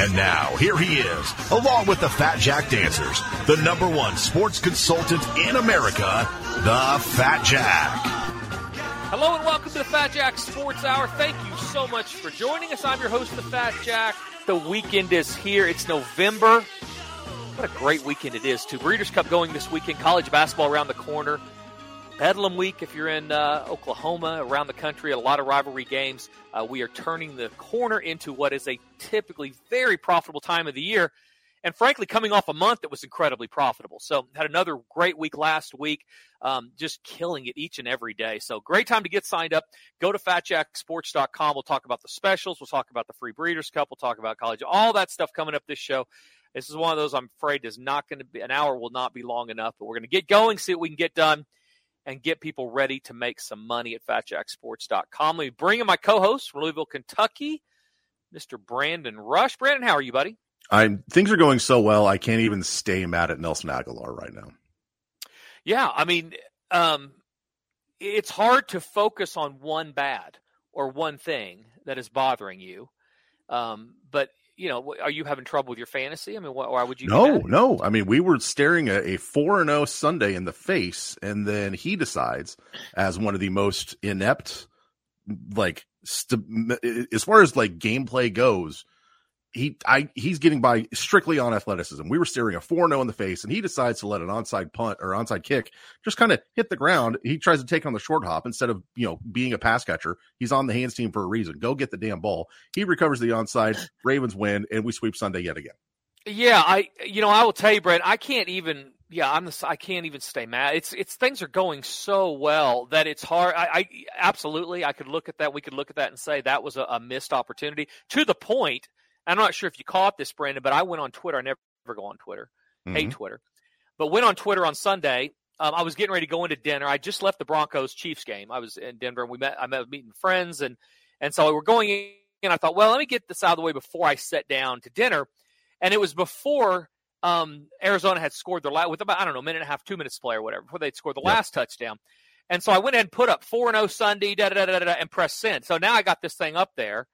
And now, here he is, along with the Fat Jack Dancers, the number one sports consultant in America, the Fat Jack. Hello and welcome to the Fat Jack Sports Hour. Thank you so much for joining us. I'm your host, the Fat Jack. The weekend is here. It's November. What a great weekend it is, too. Breeders' Cup going this weekend. College basketball around the corner. Bedlam week if you're in uh, Oklahoma, around the country, a lot of rivalry games. Uh, we are turning the corner into what is a typically very profitable time of the year. And frankly, coming off a month that was incredibly profitable. So, had another great week last week, um, just killing it each and every day. So, great time to get signed up. Go to fatjacksports.com. We'll talk about the specials. We'll talk about the free Breeders' Cup. We'll talk about college, all that stuff coming up this show. This is one of those I'm afraid is not going to be an hour will not be long enough, but we're going to get going, see what we can get done and get people ready to make some money at fatjacksports.com. Let me bring in my co-host from Louisville, Kentucky, Mr. Brandon Rush. Brandon, how are you, buddy? I'm things are going so well. I can't even stay mad at Nelson Agholor right now. Yeah, I mean, um, it's hard to focus on one bad or one thing that is bothering you. Um, but you know, are you having trouble with your fantasy? I mean, wh- why would you? No, no. I mean, we were staring at a four and zero Sunday in the face, and then he decides, as one of the most inept, like st- as far as like gameplay goes, he I he's getting by strictly on athleticism. We were staring a four 0 in the face, and he decides to let an onside punt or onside kick just kind of hit the ground. He tries to take on the short hop instead of you know being a pass catcher. He's on the hands team for a reason. Go get the damn ball. He recovers the onside. Ravens win, and we sweep Sunday yet again. Yeah, I you know I will tell you, Brad. I can't even. Yeah, I'm the. I can't even stay mad. It's it's things are going so well that it's hard. I, I absolutely I could look at that. We could look at that and say that was a, a missed opportunity. To the point, I'm not sure if you caught this, Brandon, but I went on Twitter. I never, go on Twitter. Hate Mhm. Twitter, but went on Twitter on Sunday. Um, I was getting ready to go into dinner. I just left the Broncos Chiefs game. I was in Denver, and we met. I met meeting friends, and and so we were going in. I thought, well, let me get this out of the way before I sat down to dinner. And it was before um, Arizona had scored their last with about I don't know a minute and a half, two minutes to play or whatever before they'd scored the Yeah. last touchdown. And so I went ahead and put up four and zero Sunday, da da da da da, and press send. So now I got this thing up there,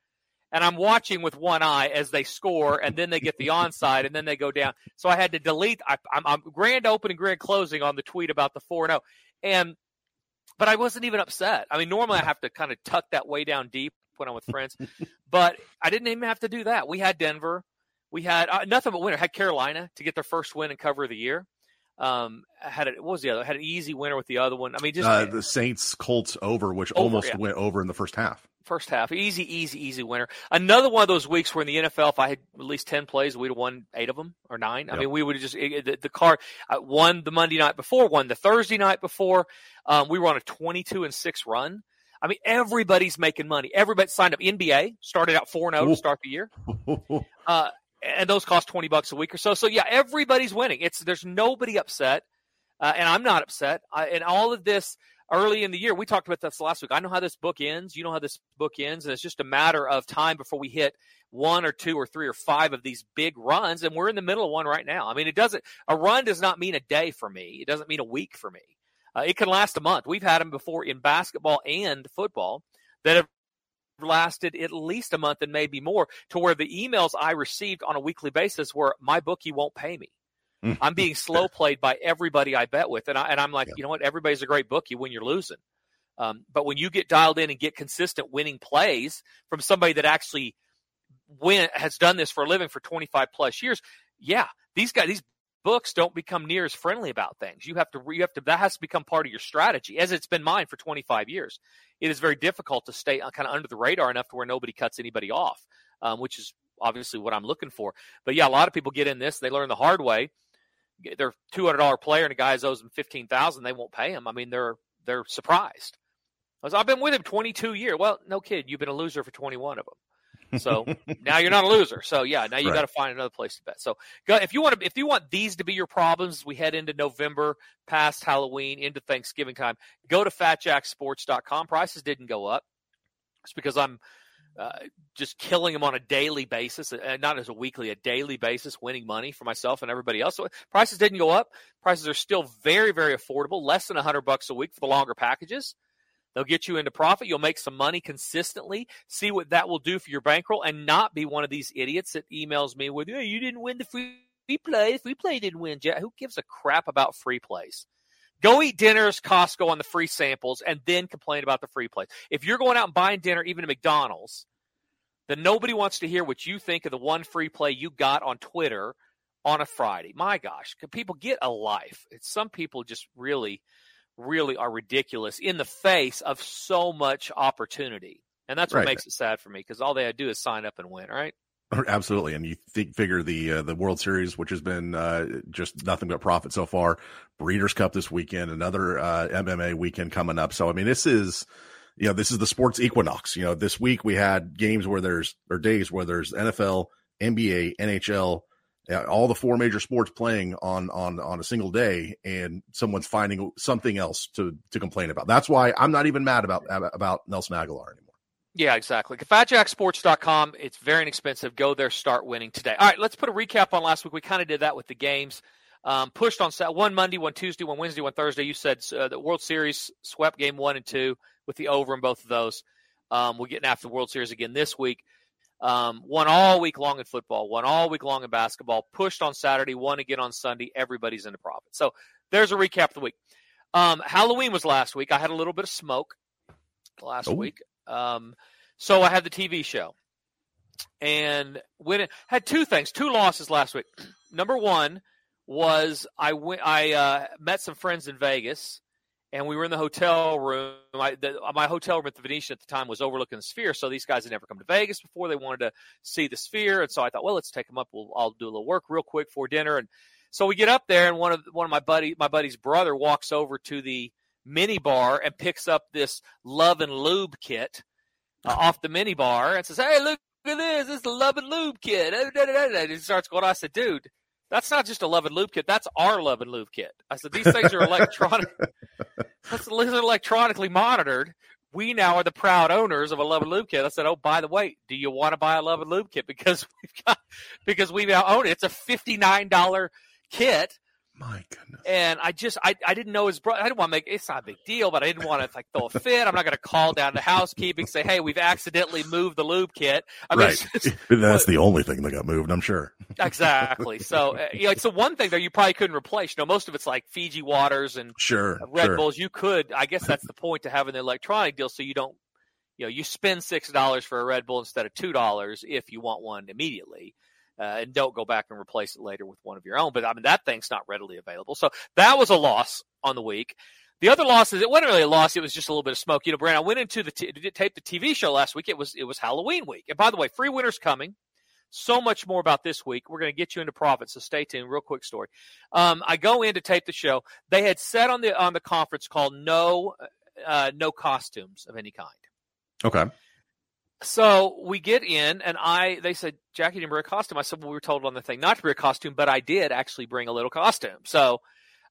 and I'm watching with one eye as they score, and then they get the onside, and then they go down. So I had to delete. I, I'm, I'm grand opening, grand closing on the tweet about the four and zero, and but I wasn't even upset. I mean, normally I have to kind of tuck that way down deep when I'm with friends, but I didn't even have to do that. We had Denver, we had uh, nothing but winner. Had Carolina to get their first win and cover of the year. Um, had it. What was the other? Had an easy winner with the other one. I mean, just uh, the Saints Colts over, which Over, almost yeah. went over in the first half. First half. Easy, easy, easy winner. Another one of those weeks where in the NFL, if I had at least 10 plays, we'd have won eight of them or nine. I mean, we would have just, it, the, the car uh, won the Monday night before, won the Thursday night before. Um, we were on a 22 and six run. I mean, everybody's making money. Everybody signed up. NBA started out 4 0 to start the year. Uh, and those cost 20 bucks a week or so. So yeah, everybody's winning. It's, there's nobody upset. Uh, and I'm not upset. I, and all of this early in the year, we talked about this last week. I know how this book ends. You know how this book ends. And it's just a matter of time before we hit one or two or three or five of these big runs. And we're in the middle of one right now. I mean, it doesn't, a run does not mean a day for me. It doesn't mean a week for me. Uh, it can last a month. We've had them before in basketball and football that have lasted at least a month and maybe more to where the emails I received on a weekly basis were my bookie won't pay me. I'm being slow played by everybody I bet with, and I and I'm like, Yeah. you know what? Everybody's a great bookie when you're losing, um, but when you get dialed in and get consistent winning plays from somebody that actually win has done this for a living for 25 plus years, yeah, these guys, these books don't become near as friendly about things. You have to you have to that has to become part of your strategy, as it's been mine for 25 years. It is very difficult to stay kind of under the radar enough to where nobody cuts anybody off, um, which is obviously what I'm looking for. But yeah, a lot of people get in this; they learn the hard way. They're two hundred dollar player, and a guy owes them fifteen thousand. They won't pay him. I mean, they're they're surprised. I've been with him 22 years. Well, no kid, you've been a loser for 21 of them. So now you're not a loser. So yeah, now you Right. got to find another place to bet. So go, if you want to, if you want these to be your problems, as we head into November, past Halloween, into Thanksgiving time. Go to FatJackSports.com. Prices didn't go up. It's because I'm uh, just killing them on a daily basis, uh, not as a weekly, a daily basis, winning money for myself and everybody else. So prices didn't go up. Prices are still very, very affordable, less than hundred bucks a week for the longer packages. They'll get you into profit. You'll make some money consistently. See what that will do for your bankroll, and not be one of these idiots that emails me with, "Hey, you didn't win the free play. If Free play didn't win." Who gives a crap about free plays? Go eat dinners, Costco on the free samples, and then complain about the free plays. If you're going out and buying dinner, even at McDonald's, then nobody wants to hear what you think of the one free play you got on Twitter on a Friday. My gosh, can people get a life? It's, some people just really, really are ridiculous in the face of so much opportunity. And that's what Right. makes it sad for me because all they had to do is sign up and win, right? Absolutely, and you think, figure the uh, the World Series, which has been uh, just nothing but profit so far. Breeders' Cup this weekend, another uh, MMA weekend coming up. So I mean, this is you know this is the sports equinox. You know, this week we had games where there's or days where there's NFL, NBA, NHL, all the four major sports playing on on on a single day, and someone's finding something else to to complain about. That's why I'm not even mad about about Nelson Agholor anymore. Yeah, exactly. FatJackSports.com. It's very inexpensive. Go there, start winning today. All right, let's put a recap on last week. We kind of did that with the games. Um, pushed on Sat- one Monday, one Tuesday, one Wednesday, one Thursday. You said uh, the World Series swept game one and two with the over in both of those. Um, we're getting after the World Series again this week. Um, one all week long in football, one all week long in basketball. Pushed on Saturday, one again on Sunday. Everybody's into profit. So there's a recap of the week. Um, Halloween was last week. I had a little bit of smoke last Oh. week. Um, so I had the TV show, and when it had two things, two losses last week. Number one was I went, I uh, met some friends in Vegas, and we were in the hotel room. I, the, my hotel room at the Venetian at the time was overlooking the Sphere, so these guys had never come to Vegas before. They wanted to see the Sphere, and so I thought, well, let's take them up. We'll I'll do a little work real quick for dinner, and so we get up there, and one of one of my buddy my buddy's brother walks over to the mini bar and picks up this Love and Lube kit uh, off the mini bar and says, "Hey, look at this! This is the Love and Lube kit." And he starts going. I said, "Dude, that's not just a Love and Lube kit. That's our Love and Lube kit." I said, "These things are electronic. that's these are electronically monitored." We now are the proud owners of a Love and Lube kit. I said, "Oh, by the way, do you want to buy a Love and Lube kit because we've got because we now own it? It's a fifty nine dollar kit." My goodness. And I just I, I didn't know his brother. I didn't want to make it's not a big deal, but I didn't want to like throw a fit. I'm not going to call down to housekeeping say, hey, we've accidentally moved the lube kit. I mean, right. just- That's the only thing that got moved, I'm sure. exactly. So uh, you know, it's the one thing that you probably couldn't replace. You know, most of it's like Fiji waters and Sure. Red sure. Bulls. You could, I guess that's the point to having the electronic deal, so you don't, you know, you spend six dollars for a Red Bull instead of two dollars if you want one immediately, uh, and don't go back and replace it later with one of your own. But I mean, that thing's not readily available, so that was a loss on the week. The other loss is it wasn't really a loss; it was just a little bit of smoke. You know, Brandon, I went into the t- tape the TV show last week. It was it was Halloween week, and by the way, free winners coming. So much more about this week. We're going to get you into profit, so stay tuned. Real quick story. Um, I go in to tape the show. They had said on the on the conference call no uh, no costumes of any kind. Okay. So we get in, and I they said Jackie didn't bring a costume. I said, well, we were told on the thing not to bring a costume, but I did actually bring a little costume. So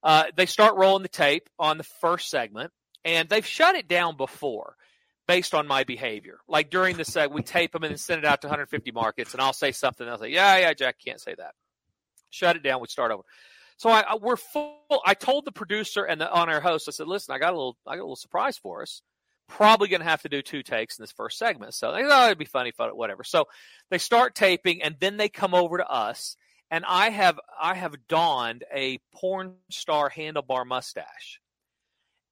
uh, they start rolling the tape on the first segment, and they've shut it down before based on my behavior. Like during the segment, we tape them and then send it out to 150 markets, and I'll say something. I'll say, yeah, yeah, Jack can't say that. Shut it down. We start over. So I, I we're full. I told the producer and the on-air host. I said, listen, I got a little, I got a little surprise for us probably going to have to do two takes in this first segment. So they thought oh, it'd be funny, fun, whatever. So they start taping, and then they come over to us, and I have I have donned a porn star handlebar mustache,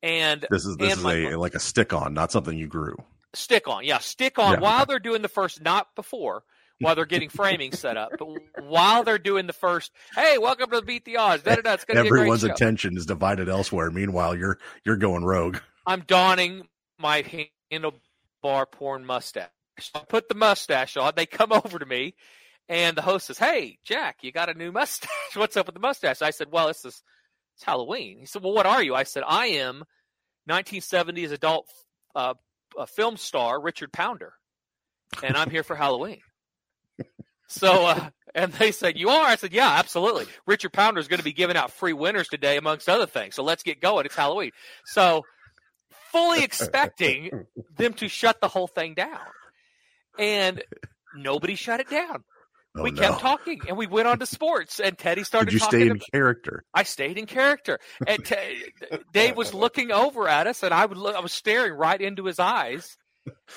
and This is this is a like a stick on, not something you grew. stick on, yeah, stick on Yeah. while they're doing the first, not before. while they're getting framing set up. But while they're doing the first, hey, welcome to Beat the Odds. Da, da, da, it's gonna Everyone's be a great show. attention is divided elsewhere. Meanwhile, you're you're going rogue. I'm donning my handlebar porn mustache. I put the mustache on. They come over to me, and the host says, "Hey, Jack, you got a new mustache? What's up with the mustache?" I said, "Well, it's this. It's Halloween." He said, "Well, what are you?" I said, "I am 1970s adult uh, uh, film star Richard Pounder, and I'm here for Halloween." So, uh, and they said, "You are?" I said, "Yeah, absolutely." Richard Pounder is going to be giving out free winners today, amongst other things. So let's get going. It's Halloween. So, fully expecting them to shut the whole thing down, and nobody shut it down. Oh, we no. kept talking, and we went on to sports. And Teddy started Did you talking. stay in about- character? I stayed in character, and Te- Dave was looking over at us, and I would look, I was staring right into his eyes,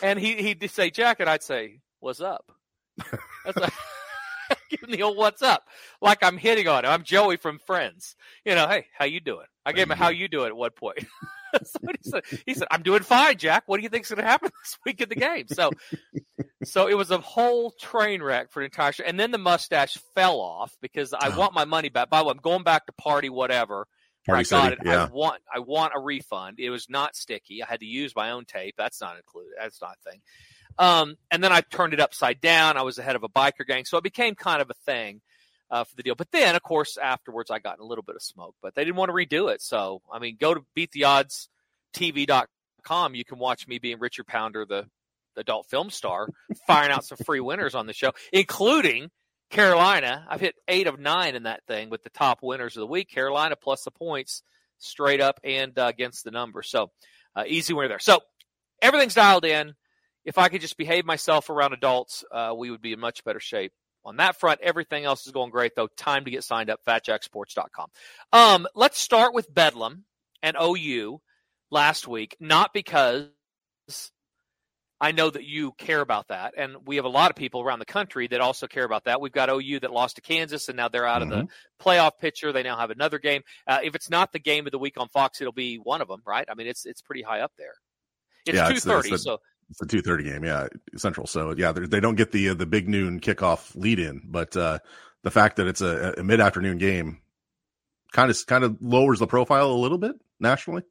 and he he'd say Jack, and I'd say, "What's up?" That's like give him the old "What's up?" Like I'm hitting on him. I'm Joey from Friends. You know, hey, how you doing? I gave him a "How you doing?" at one point. so he said, he said, "I'm doing fine, Jack. What do you think's going to happen this week in the game?" So, so it was a whole train wreck for the entire show. And then the mustache fell off because I Oh. want my money back. By the way, I'm going back to party whatever. Party I got City, it. I want I want a refund. It was not sticky. I had to use my own tape. That's not included. That's not a thing. Um, and then I turned it upside down. I was ahead of a biker gang, so it became kind of a thing uh, for the deal. But then, of course, afterwards, I got in a little bit of smoke. But they didn't want to redo it, so I mean, go to beattheoddstv.com. You can watch me being Richard Pounder, the, adult film star, firing out some free winners on the show, including Carolina. I've hit eight of nine in that thing with the top winners of the week. Carolina plus the points straight up and uh, against the number. So uh, easy winner there. So everything's dialed in. If I could just behave myself around adults, uh, we would be in much better shape on that front. Everything else is going great, though. Time to get signed up, fatjacksports.com. Um, let's start with Bedlam and OU last week, not because I know that you care about that. And we have a lot of people around the country that also care about that. We've got OU that lost to Kansas, and now they're out of the playoff picture. They now have another game. Uh, if it's not the game of the week on Fox, it'll be one of them, right? I mean, it's it's pretty high up there. It's Yeah, two it's the- it's so It's a two thirty game, yeah, Central. So yeah, they're- don't get the uh, the big noon kickoff lead in, but uh, the fact that it's a, a mid afternoon game kind of kind of lowers the profile a little bit nationally.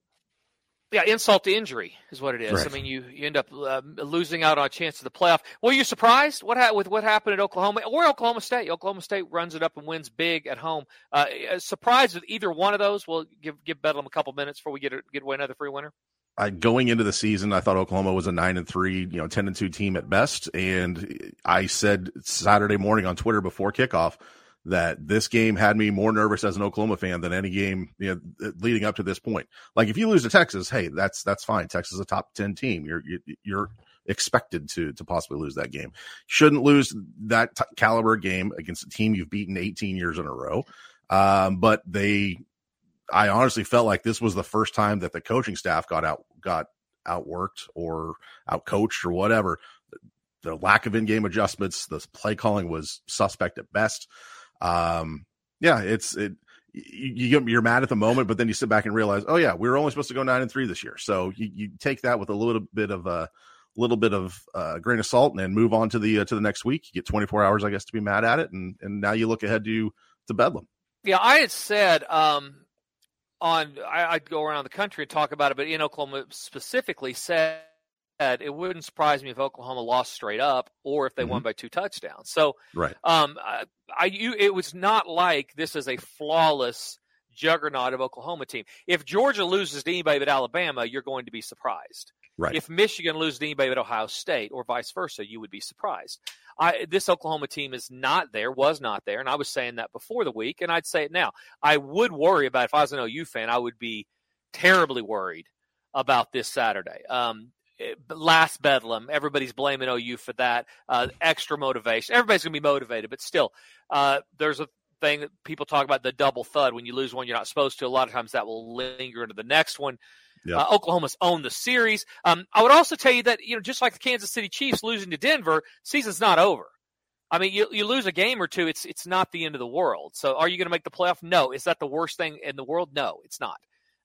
yeah, insult to injury is what it is. Right. I mean, you, you end up uh, losing out on a chance to the playoff. Were you surprised what ha- with what happened at Oklahoma or Oklahoma State? Oklahoma State runs it up and wins big at home. Uh, surprised with either one of those? We'll give give Bedlam a couple minutes before we get a, get away another free winner. I going into the season, I thought Oklahoma was a nine and three, you know, ten and two team at best. And I said Saturday morning on Twitter before kickoff that this game had me more nervous as an Oklahoma fan than any game you know, leading up to this point. Like if you lose to Texas, hey, that's that's fine. Texas is a top ten team. You're you, you're expected to to possibly lose that game. Shouldn't lose that t- caliber game against a team you've beaten 18 years in a row. Um, but they I honestly felt like this was the first time that the coaching staff got out got outworked or outcoached or whatever. The lack of in-game adjustments, the play calling was suspect at best. Um, yeah, it's it. You, you get, you're mad at the moment, but then you sit back and realize, oh yeah, we were only supposed to go nine and three this year. So you, you take that with a little bit of a little bit of uh, grain of salt, and then move on to the uh, to the next week. You get 24 hours, I guess, to be mad at it, and and now you look ahead to to Bedlam. Yeah, I had said um, on I, I'd go around the country and talk about it, but in Oklahoma specifically said it wouldn't surprise me if Oklahoma lost straight up or if they won by two touchdowns. So Right. um, I, I you, it was not like this is a flawless juggernaut of Oklahoma team. If Georgia loses to anybody but Alabama, you're going to be surprised. Right. If Michigan loses to anybody but Ohio State or vice versa, you would be surprised. I, this Oklahoma team is not there, was not there, and I was saying that before the week, and I'd say it now. I would worry about if I was an OU fan, I would be terribly worried about this Saturday. Um, last Bedlam, everybody's blaming OU for that uh, extra motivation. Everybody's going to be motivated, but still, uh, there's a thing that people talk about the double thud. When you lose one you're not supposed to, a lot of times that will linger into the next one. Yep. Uh, Oklahoma's owned the series. Um, I would also tell you that you know, just like the Kansas City Chiefs losing to Denver, season's not over. I mean, you, you lose a game or two, it's it's not the end of the world. So, are you going to make the playoff? No. Is that the worst thing in the world? No, it's not.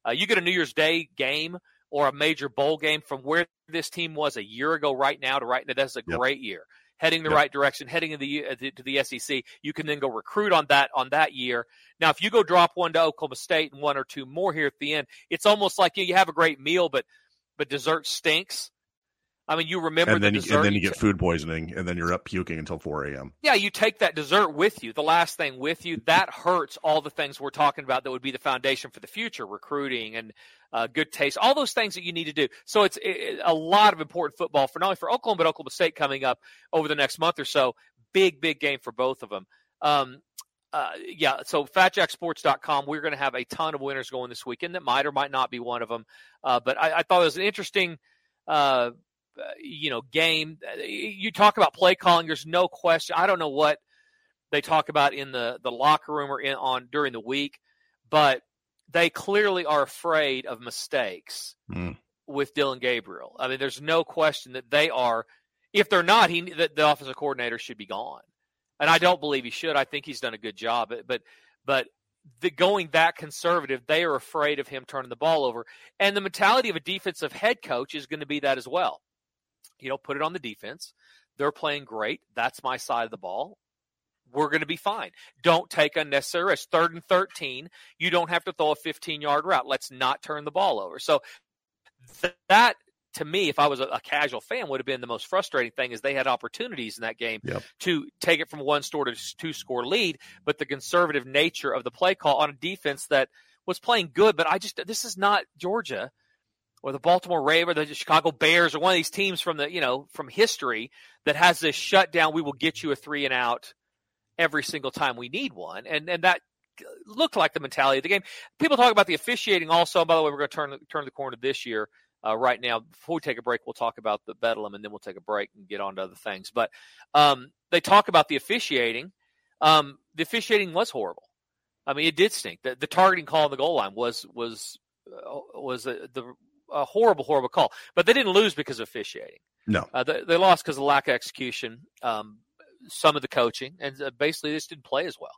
Uh, you get a New Year's Day game or a major bowl game from where this team was a year ago, right now to right now. That's a Yep. great year. Heading the Yep. right direction, heading in the, uh, the- to the SEC. You can then go recruit on that on that year. Now, if you go drop one to Oklahoma State and one or two more here at the end, it's almost like you, you have a great meal, but but dessert stinks. I mean, you remember and then the and then you get food poisoning, and then you're up puking until 4 a.m. yeah, you take that dessert with you, the last thing with you. That hurts all the things we're talking about that would be the foundation for the future, recruiting and uh, good taste, all those things that you need to do. So it's it, a lot of important football for not only for Oklahoma, but Oklahoma State coming up over the next month or so. Big, big game for both of them. Um, uh, yeah, so fatjacksports.com, we're going to have a ton of winners going this weekend that might or might not be one of them. Uh, but I, I thought it was an interesting uh, you know, game. Uh, You talk about play calling. There's no question. I don't know what they talk about in the the locker room or in on during the week, but they clearly are afraid of mistakes Mm. with Dillon Gabriel. I mean, there's no question that they are. If they're not, he the, the offensive coordinator should be gone, and I don't believe he should. I think he's done a good job, but but but the, going that conservative, they are afraid of him turning the ball over. And the mentality of a defensive head coach is going to be that as well. You know, put it on the defense. They're playing great. That's my side of the ball. We're going to be fine. Don't take unnecessary risks. Third and 13, you don't have to throw a 15 yard route. Let's not turn the ball over. So th- that, to me, if I was a, a casual fan, would have been the most frustrating thing is they had opportunities in that game Yep. to take it from one score to two score lead, but the conservative nature of the play call on a defense that was playing good, but I just this is not Georgia or the Baltimore Ravens or the Chicago Bears or one of these teams from the you know from history that has this shutdown. We will get you a three and out every single time we need one, and and that looked like the mentality of the game. People talk about the officiating also. By the way, we're going to turn turn the corner this year. Uh, right now, before we take a break, we'll talk about the Bedlam, and then we'll take a break and get on to other things. But um, they talk about the officiating. Um, the officiating was horrible. I mean, it did stink. The, the targeting call on the goal line was was uh, was a, the a horrible, horrible call. But they didn't lose because of officiating. No. Uh, they, they lost because of lack of execution, um, some of the coaching, and uh, basically they just didn't play as well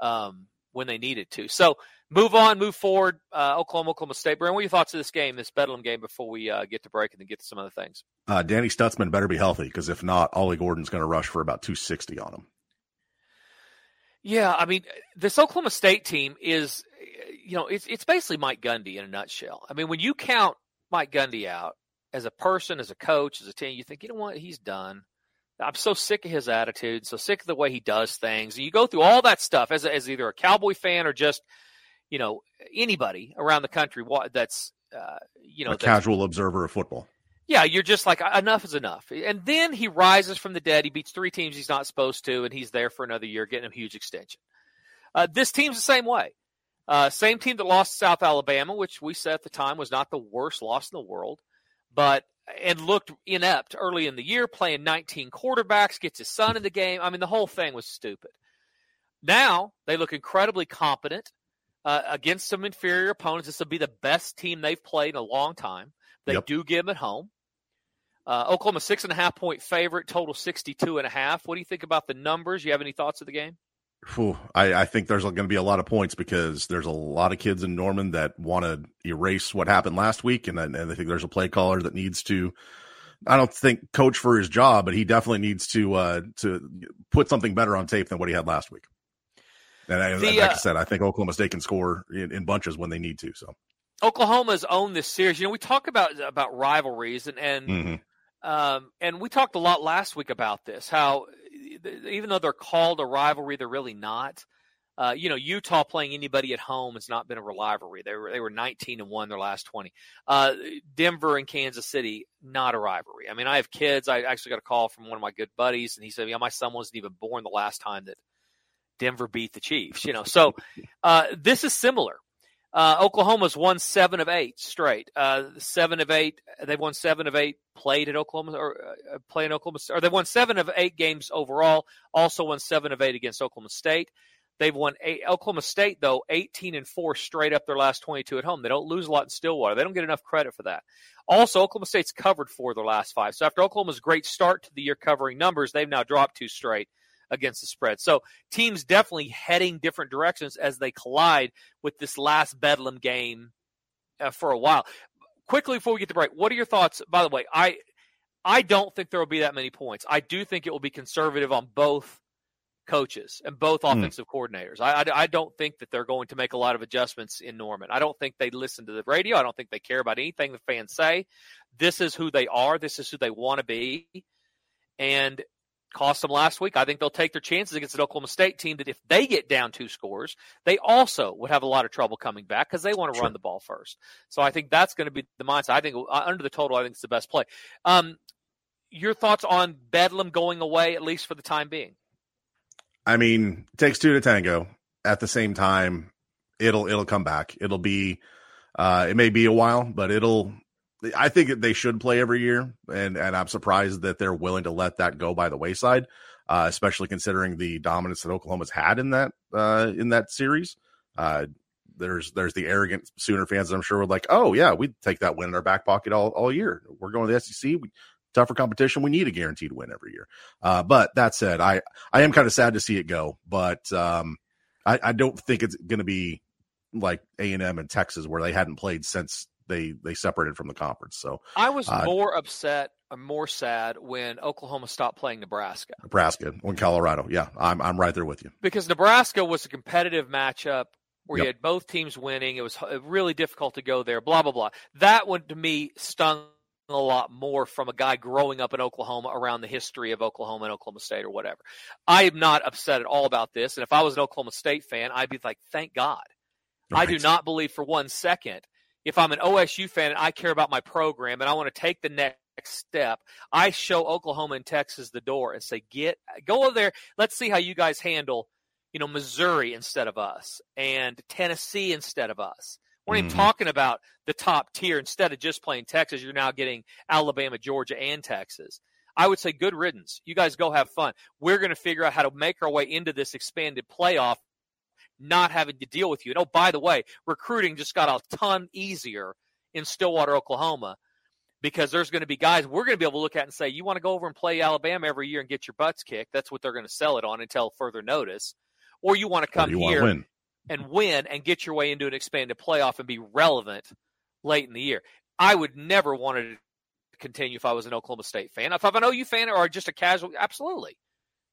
um, when they needed to. So move on, move forward. Uh, Oklahoma, Oklahoma State. Brian, what are your thoughts of this game, this Bedlam game, before we uh, get to break and then get to some other things? Uh, Danny Stutsman better be healthy because if not, Ollie Gordon's going to rush for about 260 on him. Yeah, I mean, this Oklahoma State team is, you know, it's it's basically Mike Gundy in a nutshell. I mean, when you count Mike Gundy out as a person, as a coach, as a team, you think, you know what, he's done. I'm so sick of his attitude, so sick of the way he does things. And you go through all that stuff as a, as either a Cowboy fan or just, you know, anybody around the country that's, uh, you know, a casual observer of football. yeah, you're just like enough is enough. And then he rises from the dead. He beats three teams he's not supposed to, and he's there for another year, getting a huge extension. Uh, this team's the same way. Uh, same team that lost South Alabama, which we said at the time was not the worst loss in the world, but and looked inept early in the year, playing 19 quarterbacks, gets his son in the game. I mean, the whole thing was stupid. Now they look incredibly competent uh, against some inferior opponents. This will be the best team they've played in a long time. They Yep. do give them at home. Uh, Oklahoma six and a half point favorite, total 62 and a half. What do you think about the numbers? You have any thoughts of the game? Phew, I, I think there's going to be a lot of points because there's a lot of kids in Norman that want to erase what happened last week, and, I- and I think there's a play caller that needs to. I don't think coach for his job, but he definitely needs to uh, to put something better on tape than what he had last week. And I, The, like uh, I said, I think Oklahoma State can score in, in bunches when they need to. So, Oklahoma's owned this series. You know, we talk about about rivalries and and mhm. Um, and we talked a lot last week about this. How even though they're called a rivalry, they're really not. Uh, you know, Utah playing anybody at home has not been a rivalry. They were they were 19 and one their last 20. Uh, Denver and Kansas City, not a rivalry. I mean, I have kids. I actually got a call from one of my good buddies, and he said, "Yeah, my son wasn't even born the last time that Denver beat the Chiefs." You know, so uh, this is similar. Uh, Oklahoma's won seven of eight straight. Uh, seven of eight. They've won seven of eight played at Oklahoma or uh, play in Oklahoma. Or they've won seven of eight games overall. Also won seven of eight against Oklahoma State. They've won eight, Oklahoma State though, eighteen and four straight up their last twenty-two at home. They don't lose a lot in Stillwater. They don't get enough credit for that. Also, Oklahoma State's covered four of their last five. So after Oklahoma's great start to the year covering numbers, they've now dropped two straight against the spread. So teams definitely heading different directions as they collide with this last Bedlam game uh, for a while. Quickly before we get to break, what are your thoughts? By the way, I I don't think there will be that many points. I do think it will be conservative on both coaches and both Hmm. offensive coordinators. I, I, I don't think that they're going to make a lot of adjustments in Norman. I don't think they listen to the radio. I don't think they care about anything the fans say. This is who they are. This is who they want to be. And cost them last week. I think they'll take their chances against an Oklahoma State team that if they get down two scores, they also would have a lot of trouble coming back because they want to Sure. run the ball first. So I think that's going to be the mindset. I think uh, under the total, I think it's the best play. Um, your thoughts on Bedlam going away, at least for the time being? I mean, takes two to tango. At the same time, it'll it'll come back. It'll be uh it may be a while, but it'll I think they should play every year and and I'm surprised that they're willing to let that go by the wayside, uh especially considering the dominance that Oklahoma's had in that uh in that series. Uh there's there's the arrogant Sooner fans that I'm sure were like, "Oh yeah, we'd take that win in our back pocket all all year. We're going to the SEC. We, tougher competition. We need a guaranteed win every year." Uh, but that said, I I am kind of sad to see it go, but um, I, I don't think it's going to be like A and M and Texas where they hadn't played since they they separated from the conference. So I was Uh, more upset or more sad when Oklahoma stopped playing Nebraska Nebraska and Colorado, yeah, I'm I'm right there with you. because Nebraska was a competitive matchup where you had both teams winning. It was really difficult to go there. Blah blah blah. That one to me stung a lot more from a guy growing up in Oklahoma around the history of Oklahoma and Oklahoma State or whatever. I am not upset at all about this. And if I was an Oklahoma State fan, I'd be like, thank God. I do not believe for one second if I'm an OSU fan and I care about my program and I want to take the next step, I show Oklahoma and Texas the door and say, get go over there. Let's see how you guys handle, you know, Missouri instead of us and Tennessee instead of us. We're not Mhm. even talking about the top tier. Instead of just playing Texas, you're now getting Alabama, Georgia, and Texas. I would say good riddance. You guys go have fun. We're going to figure out how to make our way into this expanded playoff not having to deal with you. And oh, by the way, recruiting just got a ton easier in Stillwater, Oklahoma, because there's going to be guys we're going to be able to look at and say, you want to go over and play Alabama every year and get your butts kicked. That's what they're going to sell it on until further notice. Or you want to come here win? and win and get your way into an expanded playoff and be relevant late in the year. I would never want to continue if I was an Oklahoma State fan. If I'm an OU fan or just a casual, absolutely.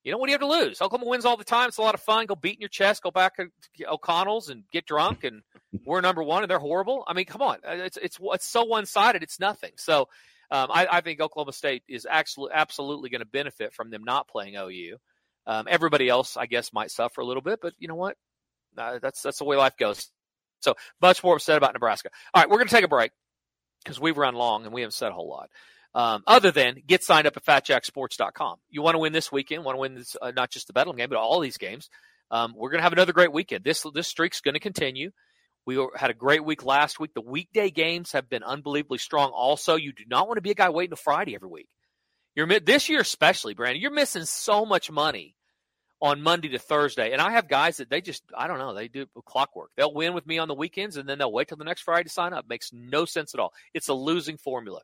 You know, what do you have to lose? Oklahoma wins all the time. It's a lot of fun. Go beat in your chest, go back to O'Connell's and get drunk, and we're number one, and they're horrible. I mean, come on. Uh, It's it's it's so one sided. It's nothing. So um, I, I think Oklahoma State is actually absolutely going to benefit from them not playing OU. Um, everybody else, I guess, might suffer a little bit, but you know what? Uh, that's that's the way life goes. So much more upset about Nebraska. All right, we're going to take a break because we've run long and we haven't said a whole lot. Um, other than get signed up at fatjacksports.com. You want to win this weekend, want to win this, uh, not just the Bedlam game, but all these games. Um, we're going to have another great weekend. This this streak's going to continue. We had a great week last week. The weekday games have been unbelievably strong. Also, you do not want to be a guy waiting till Friday every week. You're this year especially, Brandon. You're missing so much money on Monday to Thursday, and I have guys that they just I don't know they do clockwork. They'll win with me on the weekends, and then they'll wait till the next Friday to sign up. Makes no sense at all. It's a losing formula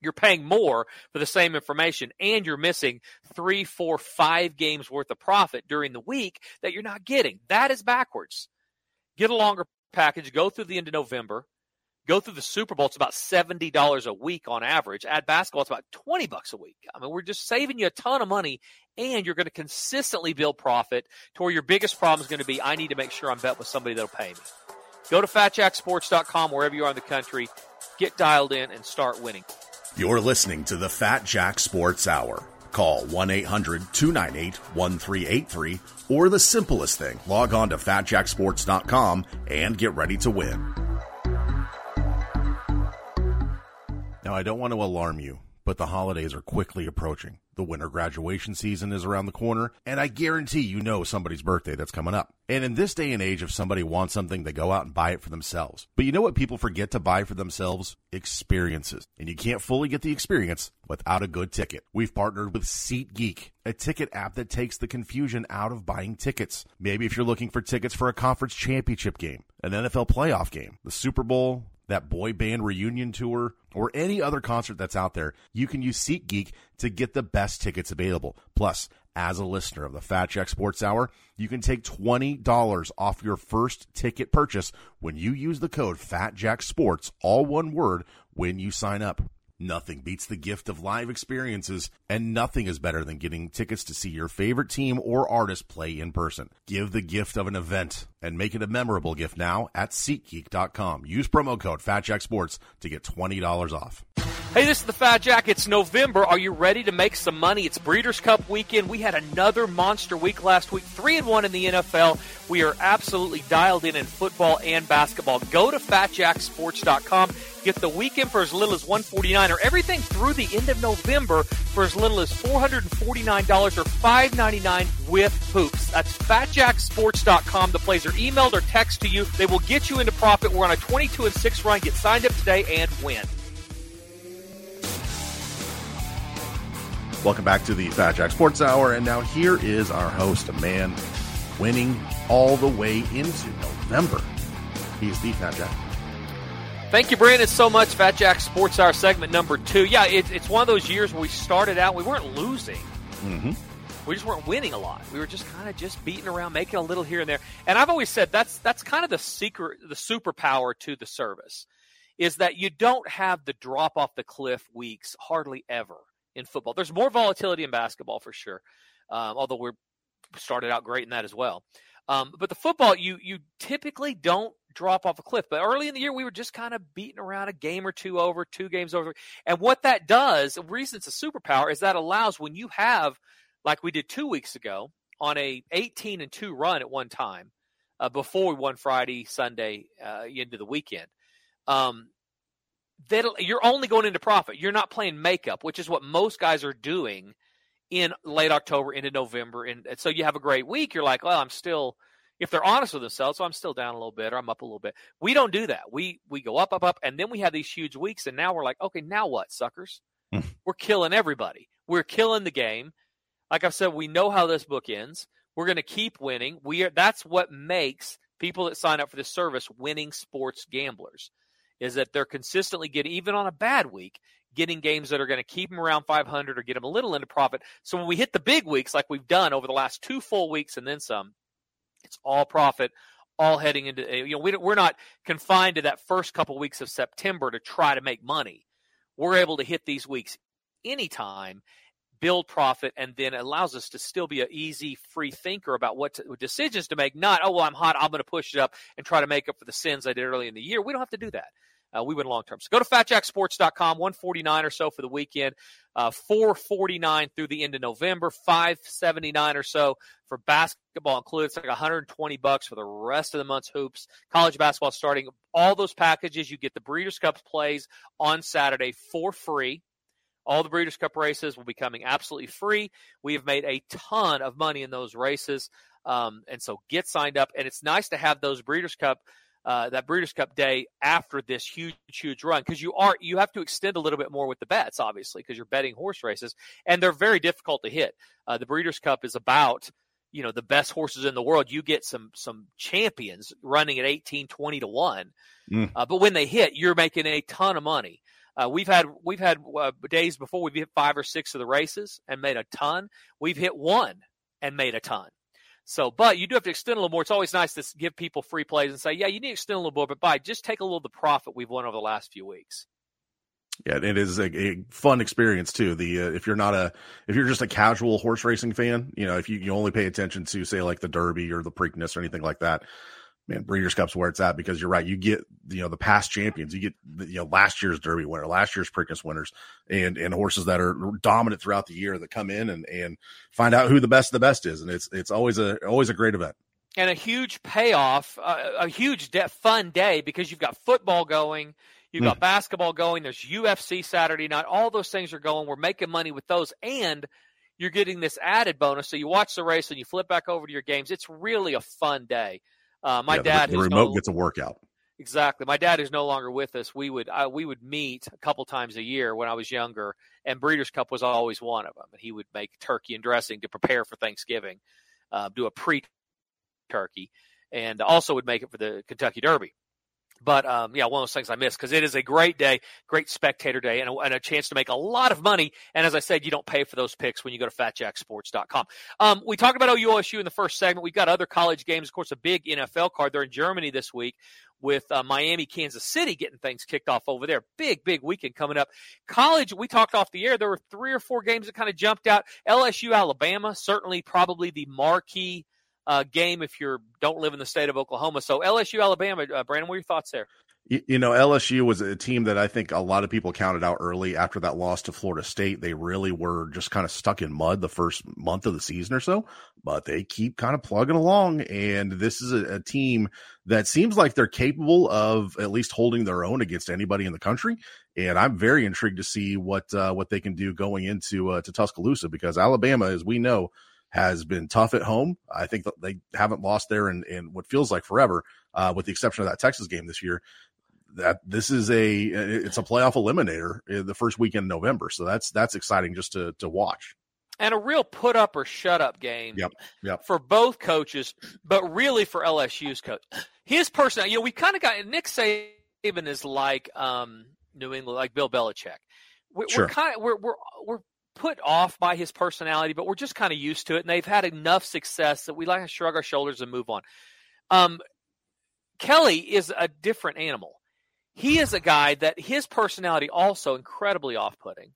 you're paying more for the same information and you're missing three, four, five games worth of profit during the week that you're not getting. That is backwards. Get a longer package, go through the end of November, go through the Super Bowl. It's about $70 a week on average. Add basketball, it's about 20 bucks a week. I mean, we're just saving you a ton of money and you're going to consistently build profit to where your biggest problem is going to be, I need to make sure I'm bet with somebody that'll pay me. Go to fatjacksports.com wherever you are in the country, get dialed in and start winning. You're listening to the Fat Jack Sports Hour. Call 1 800 298 1383 or the simplest thing, log on to fatjacksports.com and get ready to win. Now, I don't want to alarm you, but the holidays are quickly approaching. The winter graduation season is around the corner, and I guarantee you know somebody's birthday that's coming up. And in this day and age, if somebody wants something, they go out and buy it for themselves. But you know what people forget to buy for themselves? Experiences. And you can't fully get the experience without a good ticket. We've partnered with SeatGeek, a ticket app that takes the confusion out of buying tickets. Maybe if you're looking for tickets for a conference championship game, an NFL playoff game, the Super Bowl, that boy band reunion tour, or any other concert that's out there, you can use SeatGeek to get the best tickets available. Plus, as a listener of the Fat Jack Sports Hour, you can take $20 off your first ticket purchase when you use the code FATJackSports, all one word, when you sign up. Nothing beats the gift of live experiences, and nothing is better than getting tickets to see your favorite team or artist play in person. Give the gift of an event and make it a memorable gift now at SeatGeek.com. Use promo code FatJackSports to get $20 off. Hey, this is the Fat Jack. It's November. Are you ready to make some money? It's Breeders' Cup weekend. We had another monster week last week, three and one in the NFL. We are absolutely dialed in in football and basketball. Go to FatJackSports.com. Get the weekend for as little as 149 or everything through the end of November for as little as $449 or 599 with hoops. That's FatJackSports.com. The plays are emailed or text to you. They will get you into profit. We're on a 22 and 6 run. Get signed up today and win. Welcome back to the Fat Jack Sports Hour, and now here is our host, a man winning all the way into November. He's the Fat Jack. Thank you, Brandon, so much. Fat Jack Sports Hour segment number two. Yeah, it, it's one of those years where we started out, we weren't losing. Mm-hmm. We just weren't winning a lot. We were just kind of just beating around, making a little here and there. And I've always said that's that's kind of the secret, the superpower to the service, is that you don't have the drop off the cliff weeks hardly ever in football. There's more volatility in basketball for sure, um, although we're started out great in that as well. Um, but the football, you you typically don't drop off a cliff. But early in the year, we were just kind of beating around a game or two over, two games over. And what that does, the reason it's a superpower, is that allows when you have, like we did two weeks ago, on a 18 and two run at one time, uh, before we won Friday, Sunday, uh, into the weekend. Um, that you're only going into profit. You're not playing makeup, which is what most guys are doing in late October into November. And, so you have a great week. You're like, well, I'm still, if they're honest with themselves, so I'm still down a little bit or I'm up a little bit. We don't do that. We we go up, up, up, and then we have these huge weeks, and now we're like, okay, now what, suckers? Hmm. we're killing everybody. We're killing the game. Like I've said, we know how this book ends. We're going to keep winning. We are. That's what makes people that sign up for this service winning sports gamblers is that they're consistently getting, even on a bad week, getting games that are going to keep them around 500 or get them a little into profit. So when we hit the big weeks, like we've done over the last two full weeks and then some, it's all profit, all heading into, eh, you know, we, we're not confined to that first couple weeks of September to try to make money. We're able to hit these weeks anytime build profit and then allows us to still be an easy free thinker about what to, decisions to make not oh well i'm hot i'm going to push it up and try to make up for the sins i did early in the year we don't have to do that uh, we win long term. So go to fatjacksports.com, 149 or so for the weekend, uh, 449 through the end of November, 579 or so for basketball included. It's like 120 bucks for the rest of the month's hoops. College basketball starting. All those packages, you get the Breeders' Cup plays on Saturday for free. All the Breeders' Cup races will be coming absolutely free. We have made a ton of money in those races. Um, and so get signed up. And it's nice to have those Breeders' Cup uh, that Breeders' Cup day after this huge, huge run because you are you have to extend a little bit more with the bets, obviously, because you're betting horse races and they're very difficult to hit. Uh, the Breeders' Cup is about you know the best horses in the world. You get some some champions running at 18, 20 to one, mm. uh, but when they hit, you're making a ton of money. Uh, we've had we've had uh, days before we've hit five or six of the races and made a ton. We've hit one and made a ton. So, but you do have to extend a little more. It's always nice to give people free plays and say, yeah, you need to extend a little more, but by just take a little of the profit we've won over the last few weeks. Yeah, it is a, a fun experience too. The uh, if you're not a if you're just a casual horse racing fan, you know, if you, you only pay attention to say like the Derby or the Preakness or anything like that, man, Breeders' Cup's where it's at because you're right. You get you know the past champions, you get you know last year's Derby winner, last year's Preakness winners, and and horses that are dominant throughout the year that come in and and find out who the best of the best is, and it's it's always a always a great event and a huge payoff, uh, a huge de- fun day because you've got football going. You've got mm. basketball going. There's UFC Saturday night. All those things are going. We're making money with those. And you're getting this added bonus. So you watch the race and you flip back over to your games. It's really a fun day. Uh, my yeah, dad the, the remote no, gets a workout. Exactly. My dad is no longer with us. We would uh, we would meet a couple times a year when I was younger, and Breeders' Cup was always one of them. And he would make turkey and dressing to prepare for Thanksgiving, uh, do a pre turkey, and also would make it for the Kentucky Derby. But um, yeah, one of those things I miss because it is a great day, great spectator day, and a, and a, chance to make a lot of money. And as I said, you don't pay for those picks when you go to FatJackSports.com. Um, we talked about OUSU in the first segment. We've got other college games, of course, a big NFL card. They're in Germany this week. with uh, Miami, Kansas City getting things kicked off over there. Big, big weekend coming up. College, we talked off the air. There were three or four games that kind of jumped out. LSU, Alabama, certainly probably the marquee uh, game if you don't live in the state of Oklahoma. So LSU, Alabama, uh, Brandon, what are your thoughts there? You, know, LSU was a team that I think a lot of people counted out early after that loss to Florida State. They really were just kind of stuck in mud the first month of the season or so, but they keep kind of plugging along. And this is a, a team that seems like they're capable of at least holding their own against anybody in the country. And I'm very intrigued to see what uh, what they can do going into uh, to Tuscaloosa because Alabama, as we know, has been tough at home. I think that they haven't lost there in, in what feels like forever, uh, with the exception of that Texas game this year that this is a it's a playoff eliminator the first weekend in November. So that's that's exciting just to to watch. And a real put up or shut up game yep, yep. for both coaches, but really for LSU's coach. His person, you know, we kind of got Nick Saban is like um, New England, like Bill Belichick. We're, sure. we're kind of we're we're we're put off by his personality, but we're just kind of used to it, and they've had enough success that we like to shrug our shoulders and move on. Um, Kelly is a different animal he is a guy that his personality also incredibly off-putting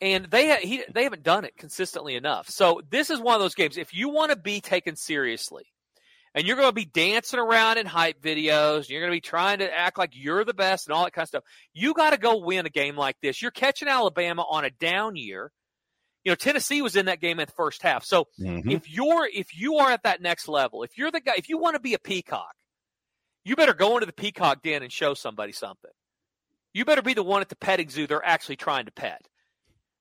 and they he, they haven't done it consistently enough. So this is one of those games. If you want to be taken seriously, and you're going to be dancing around in hype videos, you're going to be trying to act like you're the best and all that kind of stuff. You got to go win a game like this. You're catching Alabama on a down year. You know Tennessee was in that game in the first half. So mm-hmm. if you're if you are at that next level, if you're the guy, if you want to be a peacock, you better go into the peacock den and show somebody something. You better be the one at the petting zoo they're actually trying to pet.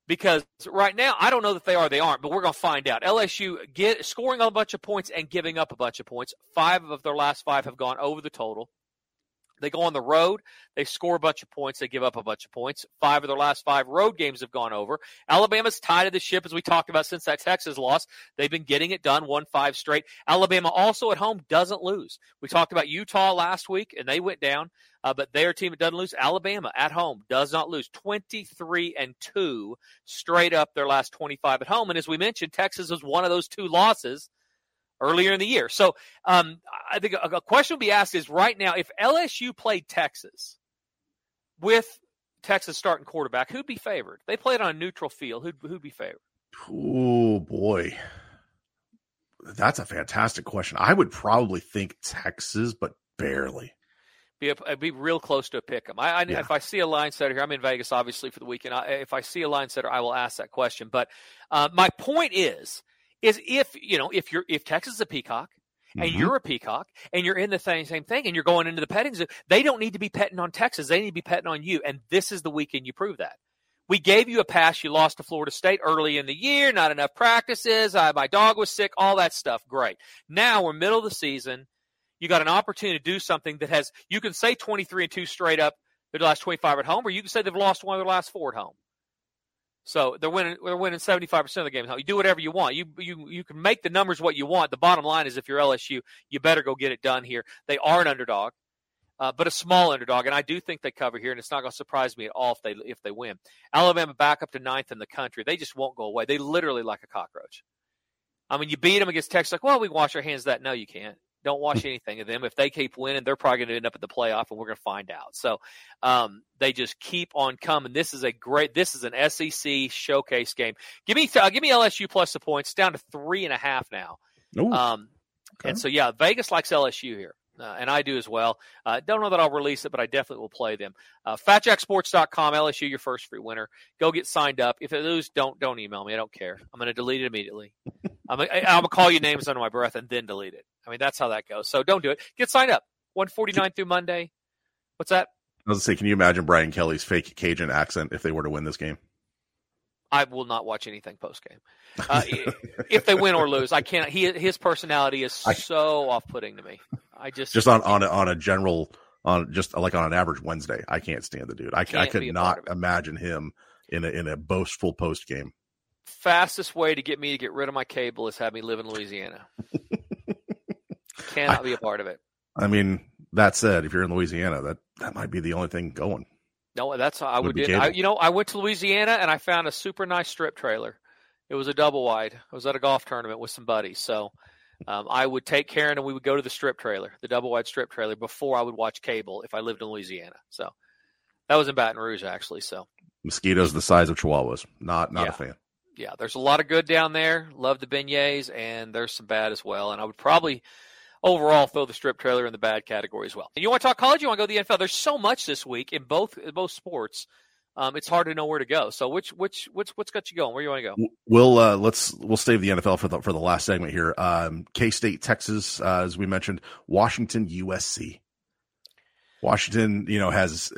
Because right now, I don't know that they are, they aren't, but we're going to find out. LSU get scoring a bunch of points and giving up a bunch of points. Five of their last five have gone over the total. They go on the road. They score a bunch of points. They give up a bunch of points. Five of their last five road games have gone over. Alabama's tied to the ship, as we talked about since that Texas loss. They've been getting it done, won five straight. Alabama also at home doesn't lose. We talked about Utah last week, and they went down, uh, but their team doesn't lose. Alabama at home does not lose. 23 and 2 straight up their last 25 at home. And as we mentioned, Texas was one of those two losses earlier in the year. So um, I think a, a question will be asked is right now if LSU played Texas with Texas starting quarterback, who'd be favored? They played on a neutral field. Who'd, who'd be favored? Oh boy, that's a fantastic question. I would probably think Texas, but barely. Be a, be real close to a pick 'em. I, I yeah. if I see a line setter here, I'm in Vegas obviously for the weekend. I, if I see a line setter, I will ask that question. But uh, my point is is if you know if you're if Texas is a peacock and mm-hmm. you're a peacock and you're in the same same thing and you're going into the petting zoo, they don't need to be petting on Texas. They need to be petting on you. And this is the weekend you prove that. We gave you a pass. You lost to Florida State early in the year, not enough practices. I, my dog was sick, all that stuff. Great. Now we're middle of the season. You got an opportunity to do something that has, you can say 23 and 2 straight up, their last 25 at home, or you can say they've lost one of their last four at home. So they're winning. They're winning seventy five percent of the games. You do whatever you want. You you you can make the numbers what you want. The bottom line is, if you're LSU, you better go get it done here. They are an underdog, uh, but a small underdog, and I do think they cover here. And it's not going to surprise me at all if they if they win. Alabama back up to ninth in the country. They just won't go away. They literally like a cockroach. I mean, you beat them against Texas. Like, well, we wash our hands of that. No, you can't. Don't watch anything of them. If they keep winning, they're probably going to end up at the playoff, and we're going to find out. So um, they just keep on coming. This is a great. This is an SEC showcase game. Give me uh, give me LSU plus the points. Down to three and a half now. Um, okay. And so yeah, Vegas likes LSU here. Uh, and I do as well. Uh, don't know that I'll release it, but I definitely will play them. Uh, FatJackSports.com, LSU, your first free winner. Go get signed up. If they lose, don't don't email me. I don't care. I'm going to delete it immediately. I'm going to call you names under my breath and then delete it. I mean, that's how that goes. So don't do it. Get signed up. 149 through Monday. What's that? I was going to say, can you imagine Brian Kelly's fake Cajun accent if they were to win this game? I will not watch anything post game. Uh, if they win or lose, I can't. He his personality is so off putting to me. I just just on on a, on a general on just like on an average Wednesday, I can't stand the dude. I I could not imagine him in a in a boastful post game. Fastest way to get me to get rid of my cable is have me live in Louisiana. Cannot I, be a part of it. I mean, that said, if you're in Louisiana, that that might be the only thing going. No, that's how I would. would I, you know, I went to Louisiana and I found a super nice strip trailer. It was a double wide. I was at a golf tournament with some buddies, so Um, I would take Karen and we would go to the strip trailer, the double wide strip trailer, before I would watch cable if I lived in Louisiana. So that was in Baton Rouge, actually. So Mosquitoes the size of chihuahuas. Not not Yeah. a fan. yeah, there's a lot of good down there. Love the beignets, and there's some bad as well. And I would probably overall throw the strip trailer in the bad category as well. And you want to talk college? You want to go to the NFL? There's so much this week in both in both sports. Um, it's hard to know where to go. So which which which what's got you going? Where you want to go? We'll uh, let's we'll save the NFL for the for the last segment here. Um, K State, Texas, uh, as we mentioned, Washington, USC. Washington, you know, has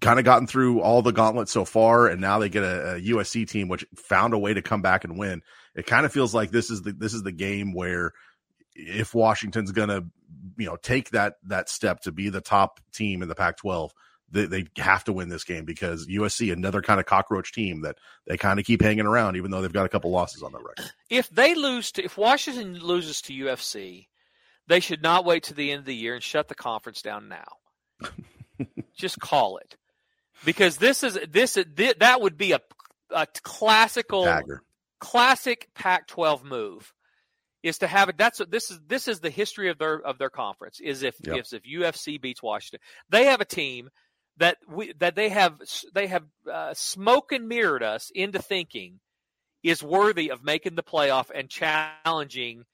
kind of gotten through all the gauntlet so far, and now they get a, a USC team which found a way to come back and win. It kind of feels like this is the this is the game where if Washington's gonna, you know, take that that step to be the top team in the Pac-12, they, they have to win this game because USC, another kind of cockroach team that they kind of keep hanging around, even though they've got a couple losses on their record. If they lose to if Washington loses to USC, they should not wait to the end of the year and shut the conference down now. Just call it. Because this is this, this that would be a a classical Dagger. classic Pac-12 move is to have it. That's this is this is the history of their of their conference. Is if Yep. if, if USC beats Washington, they have a team that we that they have they have uh, smoke and mirrored us into thinking is worthy of making the playoff and challenging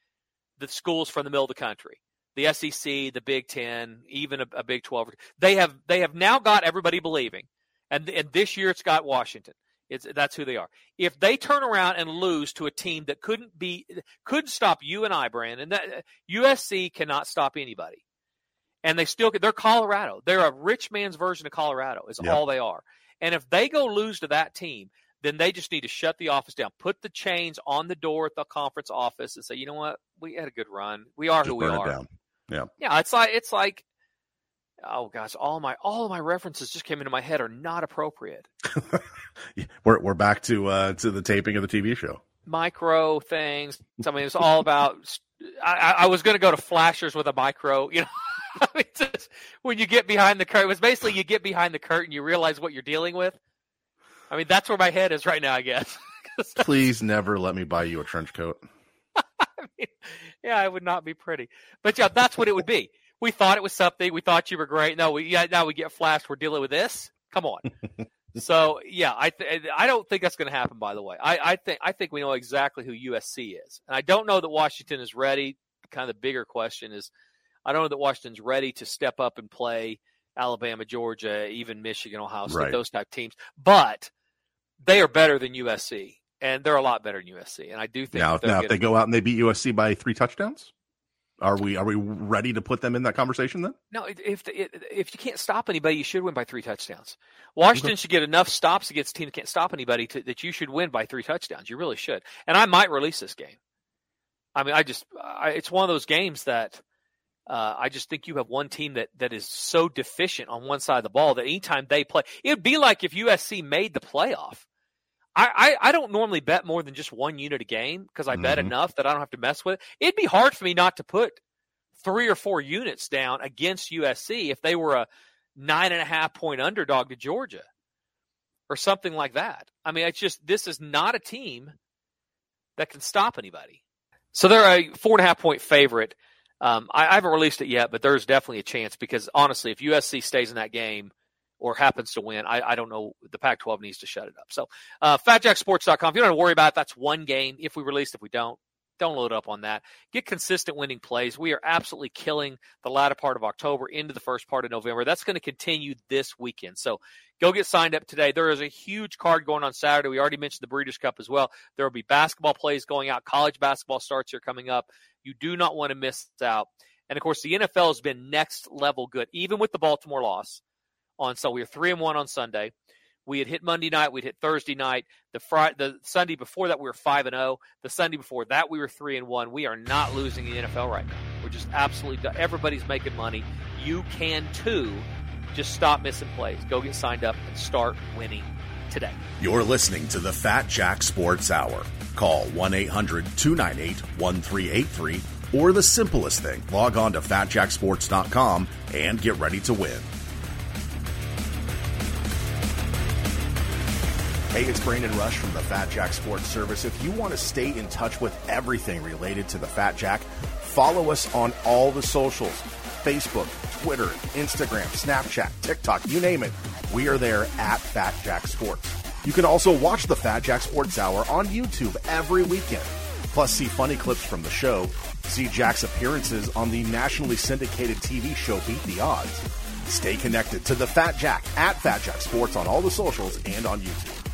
the schools from the middle of the country. The SEC, the Big Ten, even a, a Big Twelve. They have they have now got everybody believing, and and this year it's got Washington. It's that's who they are. If they turn around and lose to a team that couldn't be couldn't stop you and I, Brandon, that USC cannot stop anybody, and they still they're Colorado. They're a rich man's version of Colorado. Is Yep. all they are. And if they go lose to that team, then they just need to shut the office down, put the chains on the door at the conference office, and say, you know what, we had a good run. We are Just who we are. down. Yeah, it's like it's like oh gosh, all my all of my references just came into my head are not appropriate. We're we're back to uh to the taping of the TV show. Micro things. I mean, it's all about. I, I I was going to go to flashers with a micro. You know, I mean, just, when you get behind the curtain, it was basically you get behind the curtain, you realize what you're dealing with. I mean, that's where my head is right now. I guess. Please never let me buy you a trench coat. I mean, yeah, it would not be pretty, but yeah, that's what it would be. We thought it was something. We thought you were great. No, we yeah. Now we get flashed. We're dealing with this. Come on. so yeah, I th- I don't think that's going to happen. By the way, I, I think I think we know exactly who USC is, and I don't know that Washington is ready. Kind of the bigger question is, I don't know that Washington's ready to step up and play Alabama, Georgia, even Michigan, Ohio State, Right. those type teams. But they are better than USC, and they're a lot better than USC. And I do think Now, now if they go out and they beat USC by three touchdowns, are we are we ready to put them in that conversation then? No, if if if you can't stop anybody, you should win by three touchdowns. Washington should get enough stops against a team that can't stop anybody to, that you should win by three touchdowns. You really should. And I might release this game. I mean, I just I, it's one of those games that uh, I just think you have one team that that is so deficient on one side of the ball that anytime they play, it would be like if USC made the playoff. I, I, I don't normally bet more than just one unit a game because I bet Mhm. enough that I don't have to mess with it. It'd be hard for me not to put three or four units down against USC if they were a nine and a half point underdog to Georgia or something like that. I mean, it's just this is not a team that can stop anybody. So they're a four and a half point favorite. Um, I, I haven't released it yet, but there's definitely a chance because honestly, if USC stays in that game or happens to win, I, I don't know. The Pac 12 needs to shut it up. So, uh, fatjacksports.com. If you don't have to worry about it, that's one game. If we release, if we don't, don't load up on that. Get consistent winning plays. We are absolutely killing the latter part of October into the first part of November. That's going to continue this weekend. So go get signed up today. There is a huge card going on Saturday. We already mentioned the Breeders' Cup as well. There will be basketball plays going out. College basketball starts here coming up. You do not want to miss out. And of course, the NFL has been next level good, even with the Baltimore loss on. So we were three and one on Sunday. We had hit Monday night. We'd hit Thursday night. The Friday, the Sunday before that, we were five and zero. The Sunday before that, we were three and one. We are not losing the NFL right now. We're just absolutely. Everybody's making money. You can too. Just stop missing plays. Go get signed up and start winning today. You're listening to the Fat Jack Sports Hour. Call 1 800 298 1383 or the simplest thing log on to fatjacksports.com and get ready to win. Hey, it's Brandon Rush from the Fat Jack Sports Service. If you want to stay in touch with everything related to the Fat Jack, Follow us on all the socials Facebook, Twitter, Instagram, Snapchat, TikTok, you name it. We are there at Fat Jack Sports. You can also watch the Fat Jack Sports Hour on YouTube every weekend. Plus, see funny clips from the show, see Jack's appearances on the nationally syndicated TV show Beat the Odds. Stay connected to the Fat Jack at Fat Jack Sports on all the socials and on YouTube.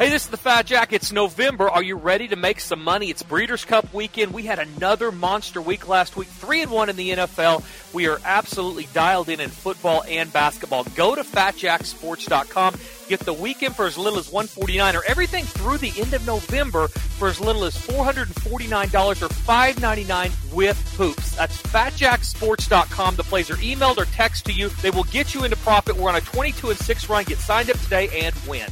Hey, this is the Fat Jack. It's November. Are you ready to make some money? It's Breeders' Cup weekend. We had another monster week last week, three and one in the NFL. We are absolutely dialed in in football and basketball. Go to FatJackSports.com. Get the weekend for as little as 149 or everything through the end of November for as little as $449 or 599 with hoops. That's FatJackSports.com. The plays are emailed or text to you. They will get you into profit. We're on a 22 and 6 run. Get signed up today and win.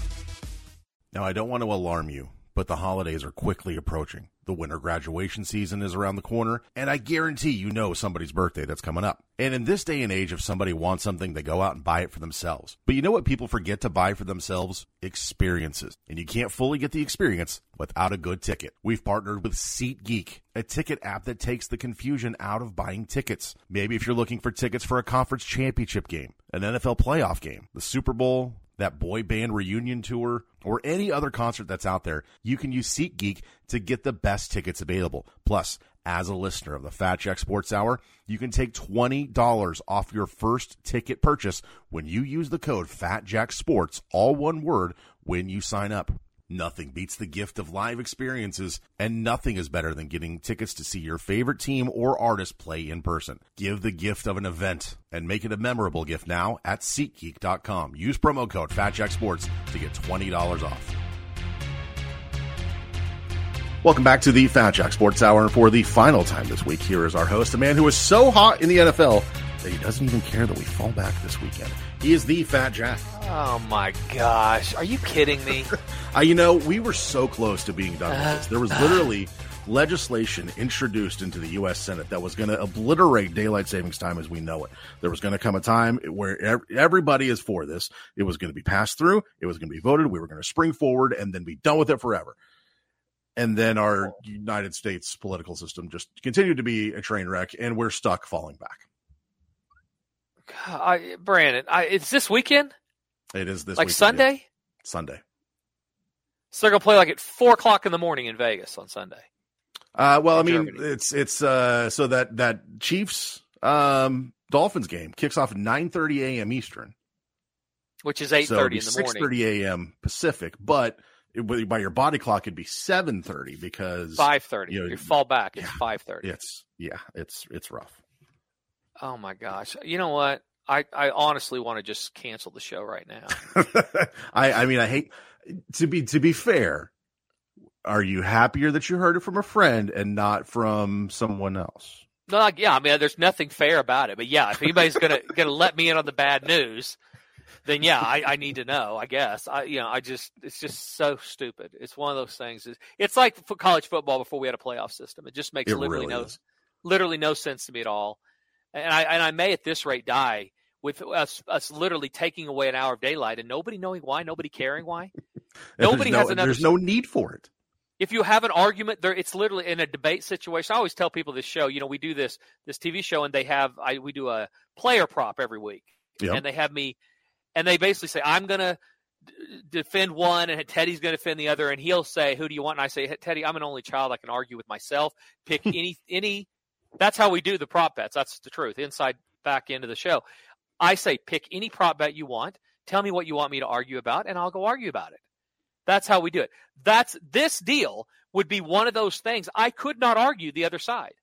Now, I don't want to alarm you, but the holidays are quickly approaching. The winter graduation season is around the corner, and I guarantee you know somebody's birthday that's coming up. And in this day and age, if somebody wants something, they go out and buy it for themselves. But you know what people forget to buy for themselves? Experiences. And you can't fully get the experience without a good ticket. We've partnered with SeatGeek, a ticket app that takes the confusion out of buying tickets. Maybe if you're looking for tickets for a conference championship game, an NFL playoff game, the Super Bowl, that boy band reunion tour, or any other concert that's out there, you can use SeatGeek to get the best tickets available. Plus, as a listener of the Fat Jack Sports Hour, you can take $20 off your first ticket purchase when you use the code FATJackSports, all one word, when you sign up. Nothing beats the gift of live experiences, and nothing is better than getting tickets to see your favorite team or artist play in person. Give the gift of an event and make it a memorable gift now at SeatGeek.com. Use promo code FatJackSports to get $20 off. Welcome back to the Fat Jack Sports Hour, and for the final time this week, here is our host, a man who is so hot in the NFL that he doesn't even care that we fall back this weekend. He is the Fat Jack. Oh my gosh. Are you kidding me? Uh, you know, we were so close to being done with this. There was literally legislation introduced into the U.S. Senate that was going to obliterate daylight savings time as we know it. There was going to come a time where ev- everybody is for this. It was going to be passed through. It was going to be voted. We were going to spring forward and then be done with it forever. And then our United States political system just continued to be a train wreck, and we're stuck falling back. I, Brandon, I, it's this weekend? It is this weekend. like weekend, Sunday? yeah. Sunday. So they're to play like at 4 o'clock in the morning in Vegas on Sunday. Uh, well, I mean, Germany. it's it's uh, so that that Chiefs um, Dolphins game kicks off at nine thirty a.m. Eastern, Which is so 8.30 it'd in the six morning. thirty a.m. Pacific. But it, by your body clock, it'd be seven thirty because 5.30. you know, you fall back. It's yeah. 5.30. it's yeah, it's it's rough. Oh my gosh! You know what? I, I honestly want to just cancel the show right now. I I mean, I hate to be to be fair. Are you happier that you heard it from a friend and not from someone else? No, like, yeah, I mean, there's nothing fair about it. But yeah, if anybody's gonna gonna let me in on the bad news, then yeah, I, I need to know. I guess I, you know, I just it's just so stupid. It's one of those things. It's, it's like for college football before we had a playoff system. It just makes It literally really no is. literally no sense to me at all. And I and I may at this rate die with us us literally taking away an hour of daylight and nobody knowing why, nobody caring why. There's Nobody no- has another There's no need for it. if you have an argument there it's literally in a debate situation i always tell people this show you know we do this this tv show and they have i we do a player prop every week Yep. and they have me and they basically say i'm going to defend one and teddy's going to defend the other and he'll say who do you want and i say teddy i'm an only child i can argue with myself pick any any that's how we do the prop bets that's the truth inside back into the show i say pick any prop bet you want tell me what you want me to argue about and i'll go argue about it that's how we do it. That's this deal would be one of those things I could not argue the other side.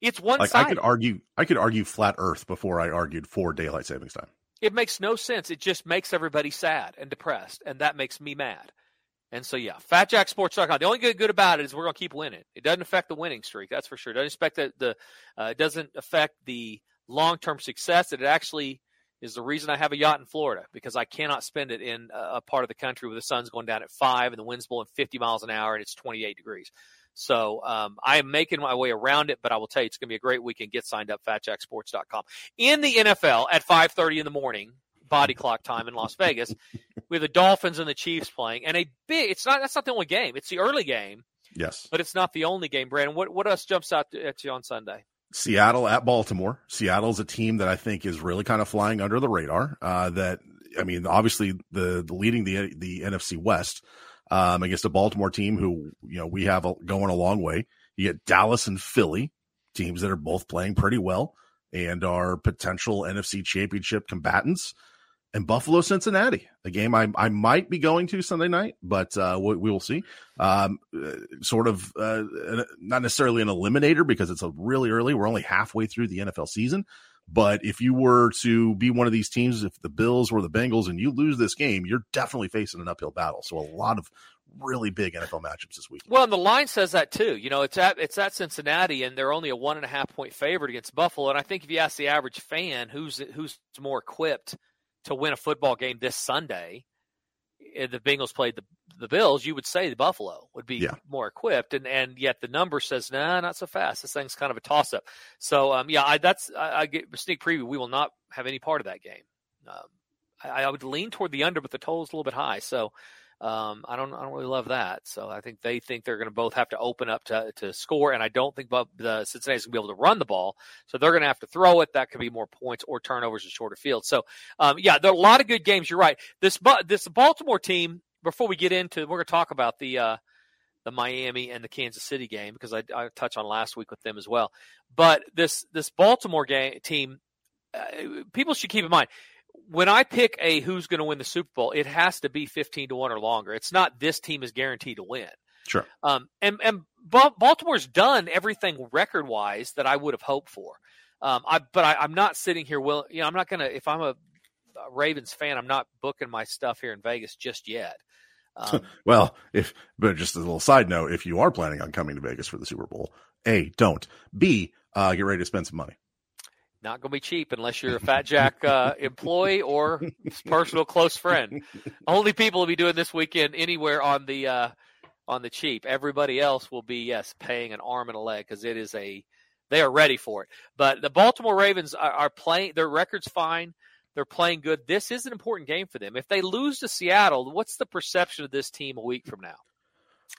It's one Like I could argue, I could argue flat Earth before I argued for daylight savings time. It makes no sense. It just makes everybody sad and depressed, and that makes me mad. And so, yeah, FatJackSports.com. The only good good about it is we're going to keep winning. It doesn't affect the winning streak, that's for sure. It doesn't affect the, the uh, it doesn't affect the long term success. It actually is the reason I have a yacht in Florida because I cannot spend it in a, a part of the country where the sun's going down at five and the wind's blowing 50 miles an hour and it's 28 degrees. So um, I am making my way around it, but I will tell you it's going to be a great weekend. Get signed up, fatjacksports.com. In the NFL at 5.30 in the morning, body clock time in Las Vegas, with the Dolphins and the Chiefs playing, and a big, it's not, that's not the only game. It's the early game Yes. But it's not the only game, Brandon. What what else jumps out at you on Sunday? Seattle at Baltimore. Seattle's a team that I think is really kind of flying under the radar. Uh, that I mean, obviously the, the leading the the NFC West um, against a Baltimore team who you know we have a, going a long way. You get Dallas and Philly, teams that are both playing pretty well and are potential NFC Championship combatants and Buffalo Cincinnati, a game I, I might be going to Sunday night, but uh, we, we will see. Um, uh, sort of uh, not necessarily an eliminator because it's a really early. We're only halfway through the NFL season. But if you were to be one of these teams, if the Bills were the Bengals and you lose this game, you're definitely facing an uphill battle. So a lot of really big NFL matchups this week. Well, and the line says that too. You know, it's at it's at Cincinnati, and they're only a one and a half point favorite against Buffalo. And I think if you ask the average fan who's who's more equipped to win a football game this Sunday, if the Bengals played the the Bills, you would say the Buffalo would be Yeah. more equipped, and and yet the number says nah, not so fast. This thing's kind of a toss up. So um, yeah, I, that's I, I get sneak preview. We will not have any part of that game. Um, I, I would lean toward the under, but the total is a little bit high. So um, I don't I don't really love that. So I think they think they're going to both have to open up to to score, and I don't think Bu- the Cincinnati's going to be able to run the ball. So they're going to have to throw it. That could be more points or turnovers in shorter field. So um, yeah, there are a lot of good games. You're right. This this Baltimore team. Before we get into, we're going to talk about the uh, the Miami and the Kansas City game because I, I touched on last week with them as well. But this this Baltimore game team, uh, people should keep in mind when I pick a who's going to win the Super Bowl, it has to be fifteen to one or longer. It's not this team is guaranteed to win. Sure. Um, and and Baltimore's done everything record wise that I would have hoped for. Um, I but I, I'm not sitting here. Will you know? I'm not gonna. If I'm a, a Ravens fan, I'm not booking my stuff here in Vegas just yet. Um, Well, if but just a little side note, if you are planning on coming to Vegas for the Super Bowl, A, don't. B, uh, get ready to spend some money. Not going to be cheap unless you're a Fat Jack uh, employee or personal close friend. Only people will be doing this weekend anywhere on the uh, on the cheap. Everybody else will be yes paying an arm and a leg because it is a they are ready for it. But the Baltimore Ravens are, are playing. Their record's fine. They're playing good. This is an important game for them. If they lose to Seattle, what's the perception of this team a week from now?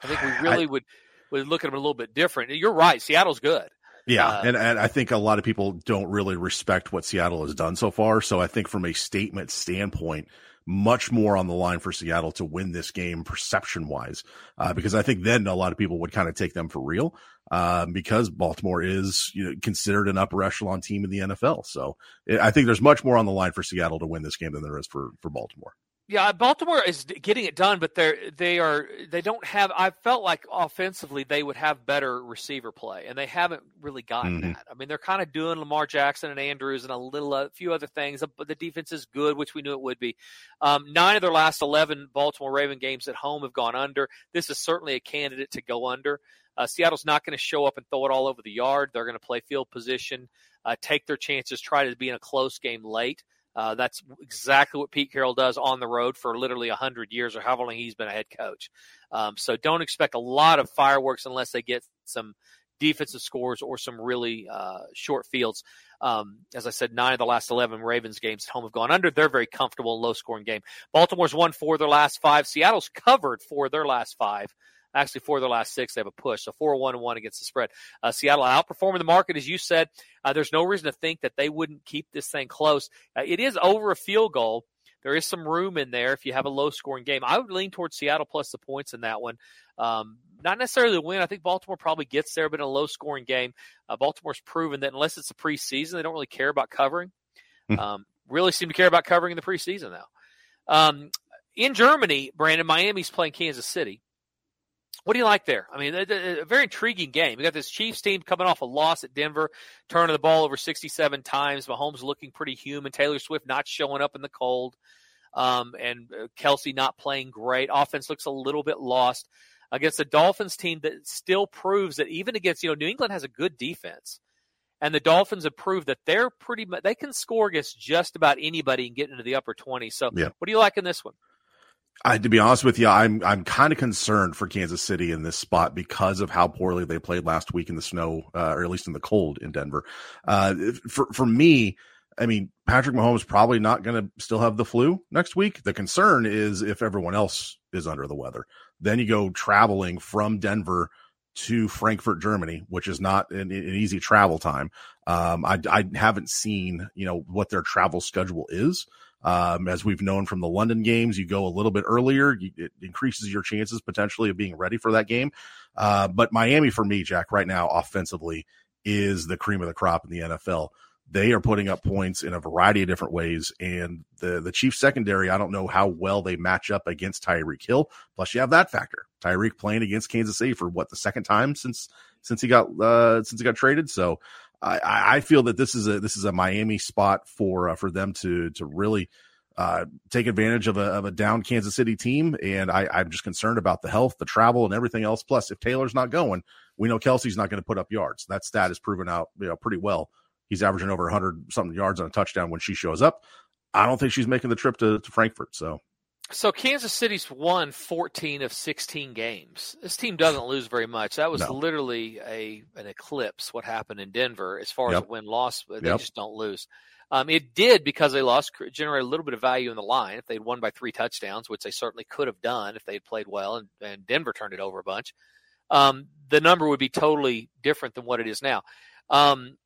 I think we really would would look at them a little bit different. You're right. Seattle's good. Yeah, Uh, and and I think a lot of people don't really respect what Seattle has done so far. So I think from a statement standpoint, much more on the line for Seattle to win this game perception wise, uh, because I think then a lot of people would kind of take them for real, um, because Baltimore is you know considered an upper echelon team in the NFL. So I think there's much more on the line for Seattle to win this game than there is for for Baltimore. Yeah, Baltimore is getting it done, but they're they are they don't have. I felt like offensively they would have better receiver play, and they haven't really gotten Mhm. that. I mean, they're kind of doing Lamar Jackson and Andrews and a little a few other things, but the defense is good, which we knew it would be. Um, nine of their last eleven Baltimore Raven games at home have gone under. This is certainly a candidate to go under. Uh, Seattle's not going to show up and throw it all over the yard. They're going to play field position, uh, take their chances, try to be in a close game late. Uh, that's exactly what Pete Carroll does on the road for literally 100 years or however long he's been a head coach. Um, so don't expect a lot of fireworks unless they get some defensive scores or some really uh, short fields. Um, as I said, nine of the last 11 Ravens games at home have gone under. They're very comfortable, low scoring game. Baltimore's won four of their last five. Seattle's covered four of their last five. Actually, four of their last six, they have a push. So 4 1 1 against the spread. Uh, Seattle outperforming the market, as you said. Uh, there's no reason to think that they wouldn't keep this thing close. Uh, it is over a field goal. There is some room in there if you have a low scoring game. I would lean towards Seattle plus the points in that one. Um, not necessarily the win. I think Baltimore probably gets there, but in a low scoring game, uh, Baltimore's proven that unless it's a preseason, they don't really care about covering. Hmm. Um, really seem to care about covering in the preseason now. Um, in Germany, Brandon, Miami's playing Kansas City. What do you like there? I mean, a, a- very intriguing game. You got this Chiefs team coming off a loss at Denver, turning the ball over 67 times. Mahomes looking pretty human. Taylor Swift not showing up in the cold, um, and uh, Kelce not playing great. Offense looks a little bit lost against a Dolphins team that still proves that even against you know New England has a good defense, and the Dolphins have proved that they're pretty much they can score against just about anybody and get into the upper 20. So, Yeah. what do you like in this one? I, to be honest with you, I'm I'm kind of concerned for Kansas City in this spot because of how poorly they played last week in the snow, uh, or at least in the cold in Denver. Uh, for for me, I mean, Patrick Mahomes probably not going to still have the flu next week. The concern is if everyone else is under the weather. Then you go traveling from Denver to Frankfurt, Germany, which is not an, an easy travel time. Um, I, I haven't seen, you know, what their travel schedule is. Um, as we've known from the London games, you go a little bit earlier, it increases your chances potentially of being ready for that game. Uh, but Miami for me, Jack, right now, offensively is the cream of the crop in the NFL. They are putting up points in a variety of different ways. And the, the Chiefs secondary, I don't know how well they match up against Tyreek Hill. Plus you have that factor. Tyreek playing against Kansas City for what the second time since, since he got, uh, since he got traded. So I, I feel that this is a, this is a Miami spot for, uh, for them to, to really, uh, take advantage of a, of a down Kansas City team. And I, I'm just concerned about the health, the travel, and everything else. Plus, if Taylor's not going, we know Kelce's not going to put up yards. That stat is proven out, you know, pretty well. He's averaging over 100 something yards on a touchdown when she shows up. I don't think she's making the trip to, to Frankfurt. So, so Kansas City's won 14 of 16 games. This team doesn't lose very much. That was no. literally a an eclipse. What happened in Denver as far yep. as win loss, they yep. just don't lose. Um, it did because they lost, generate a little bit of value in the line. If they'd won by three touchdowns, which they certainly could have done if they'd played well, and, and Denver turned it over a bunch, um, the number would be totally different than what it is now. Um,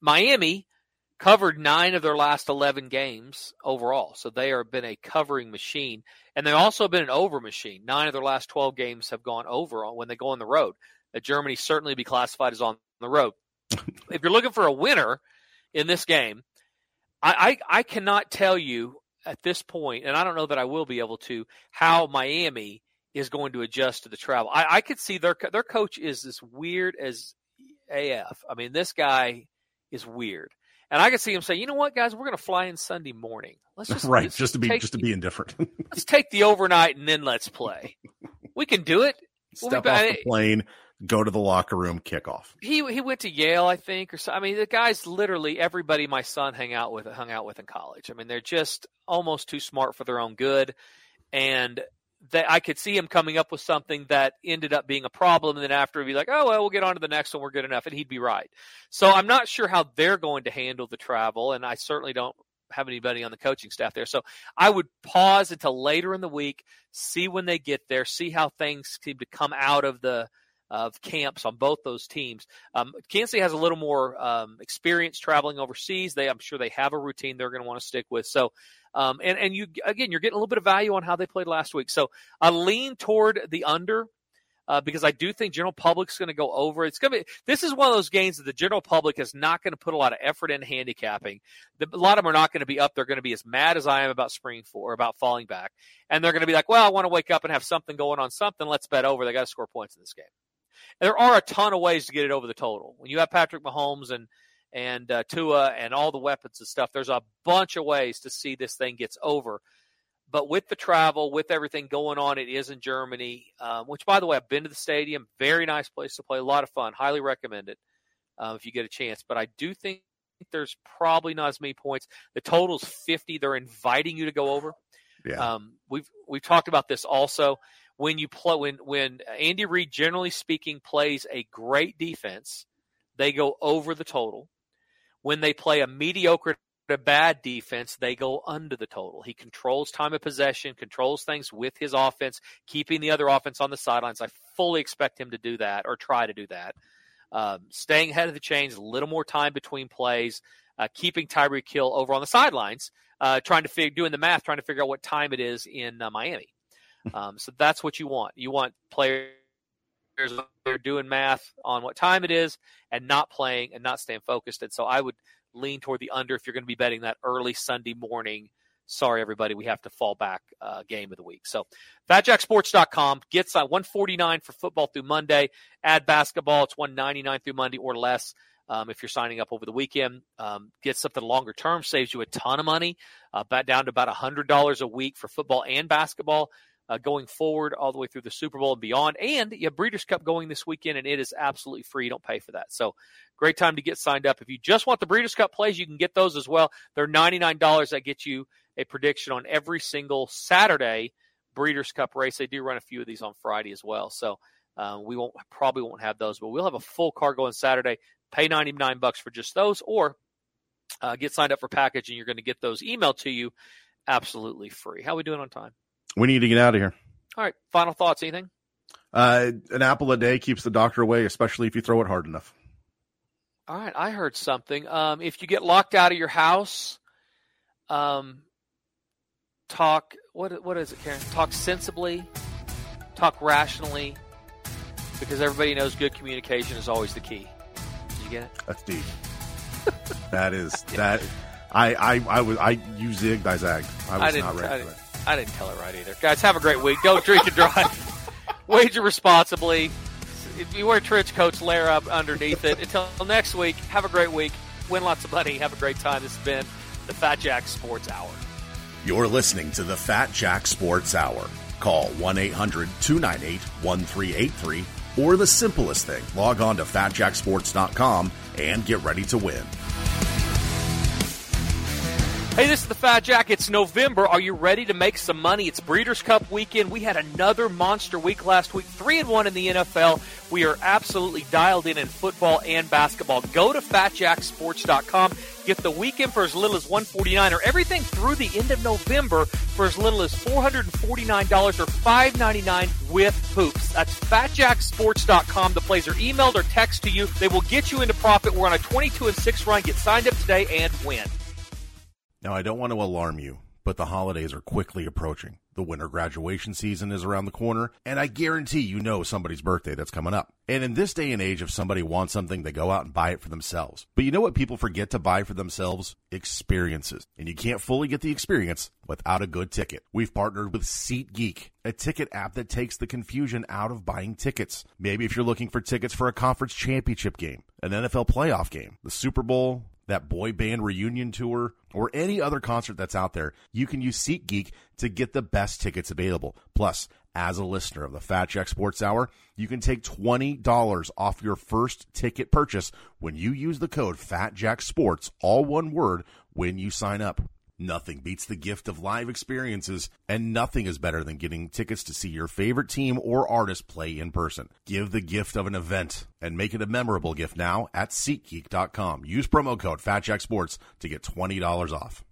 Miami covered nine of their last 11 games overall. So they have been a covering machine. And they've also been an over machine. Nine of their last 12 games have gone over when they go on the road. Uh, Germany certainly be classified as on the road. if you're looking for a winner in this game, I, I, I cannot tell you at this point, and I don't know that I will be able to, how Miami is going to adjust to the travel. I, I could see their their coach is as weird as AF. I mean, this guy is weird. And I can see him say, "You know what, guys? We're going to fly in Sunday morning. Let's just right, just to be just to be indifferent. let's take the overnight and then let's play. We can do it. Step we'll off the plane, go to the locker room, kickoff. He he went to Yale, I think, or so. I mean, the guy's literally everybody my son hang out with hung out with in college. I mean, they're just almost too smart for their own good, and that I could see him coming up with something that ended up being a problem, and then after he'd be like, "Oh well, we'll get on to the next one. We're good enough," and he'd be right. So I'm not sure how they're going to handle the travel, and I certainly don't have anybody on the coaching staff there. So I would pause until later in the week, see when they get there, see how things seem to come out of the of camps on both those teams. Um, Kansas City has a little more um, experience traveling overseas. They, I'm sure, they have a routine they're going to want to stick with. So, um, and and you again, you're getting a little bit of value on how they played last week. So, I lean toward the under. Uh, because I do think general public's going to go over. It's going to be. This is one of those games that the general public is not going to put a lot of effort in handicapping. The, a lot of them are not going to be up. They're going to be as mad as I am about spring four, about falling back, and they're going to be like, "Well, I want to wake up and have something going on. Something. Let's bet over. They got to score points in this game." there are a ton of ways to get it over the total. When you have Patrick Mahomes and and uh, Tua and all the weapons and stuff, there's a bunch of ways to see this thing gets over. But with the travel, with everything going on, it is in Germany. Um, which, by the way, I've been to the stadium. Very nice place to play. A lot of fun. Highly recommend it uh, if you get a chance. But I do think there's probably not as many points. The total's 50. They're inviting you to go over. Yeah. Um, we've we've talked about this also when you play when when Andy Reid generally speaking plays a great defense, they go over the total. When they play a mediocre to bad defense, they go under the total. He controls time of possession, controls things with his offense, keeping the other offense on the sidelines. I fully expect him to do that or try to do that. Um, staying ahead of the chains, a little more time between plays, uh, keeping Tyreek Hill over on the sidelines, uh, trying to figure, doing the math, trying to figure out what time it is in uh, Miami. Um, so that's what you want. You want players they're doing math on what time it is and not playing and not staying focused. And so I would lean toward the under if you're going to be betting that early Sunday morning. Sorry, everybody, we have to fall back uh, game of the week. So, FatJackSports.com gets uh, 149 for football through Monday. Add basketball, it's 199 through Monday or less. Um, if you're signing up over the weekend, um, get something longer term, saves you a ton of money, uh, back down to about $100 a week for football and basketball uh, going forward all the way through the Super Bowl and beyond. And you have Breeders' Cup going this weekend, and it is absolutely free. You don't pay for that. So great time to get signed up. If you just want the Breeders' Cup plays, you can get those as well. They're $99. That gets you a prediction on every single Saturday Breeders' Cup race. They do run a few of these on Friday as well. So uh, we won't probably won't have those, but we'll have a full car going Saturday. Pay 99 bucks for just those, or uh, get signed up for package, and you're going to get those emailed to you absolutely free. How are we doing on time? We need to get out of here. All right. Final thoughts. Anything? Uh, an apple a day keeps the doctor away, especially if you throw it hard enough. All right, I heard something. Um, if you get locked out of your house, um, talk. What what is it, Karen? Talk sensibly, talk rationally, because everybody knows good communication is always the key. Did you get it? That's deep. that is that. I I I was I you zigged I zagged. I was I didn't. not ready for didn't, that. I didn't tell it right either. Guys, have a great week. Don't drink and drive. Wager responsibly. If you wear trench coats, layer up underneath it. Until next week, have a great week. Win lots of money. Have a great time. This has been the Fat Jack Sports Hour. You're listening to the Fat Jack Sports Hour. Call 1 800 298 1383 or the simplest thing, log on to fatjacksports.com and get ready to win. Hey, this is the Fat Jack. It's November. Are you ready to make some money? It's Breeders' Cup weekend. We had another monster week last week, three and one in the NFL. We are absolutely dialed in in football and basketball. Go to fatjacksports.com. Get the weekend for as little as 149 or everything through the end of November for as little as $449 or 599 with hoops. That's fatjacksports.com. The plays are emailed or text to you. They will get you into profit. We're on a 22 and 6 run. Get signed up today and win. Now, I don't want to alarm you, but the holidays are quickly approaching. The winter graduation season is around the corner, and I guarantee you know somebody's birthday that's coming up. And in this day and age, if somebody wants something, they go out and buy it for themselves. But you know what people forget to buy for themselves? Experiences. And you can't fully get the experience without a good ticket. We've partnered with SeatGeek, a ticket app that takes the confusion out of buying tickets. Maybe if you're looking for tickets for a conference championship game, an NFL playoff game, the Super Bowl, that boy band reunion tour, or any other concert that's out there, you can use SeatGeek to get the best tickets available. Plus, as a listener of the Fat Jack Sports Hour, you can take $20 off your first ticket purchase when you use the code FATJackSports, all one word, when you sign up. Nothing beats the gift of live experiences, and nothing is better than getting tickets to see your favorite team or artist play in person. Give the gift of an event and make it a memorable gift now at SeatGeek.com. Use promo code FatJackSports to get $20 off.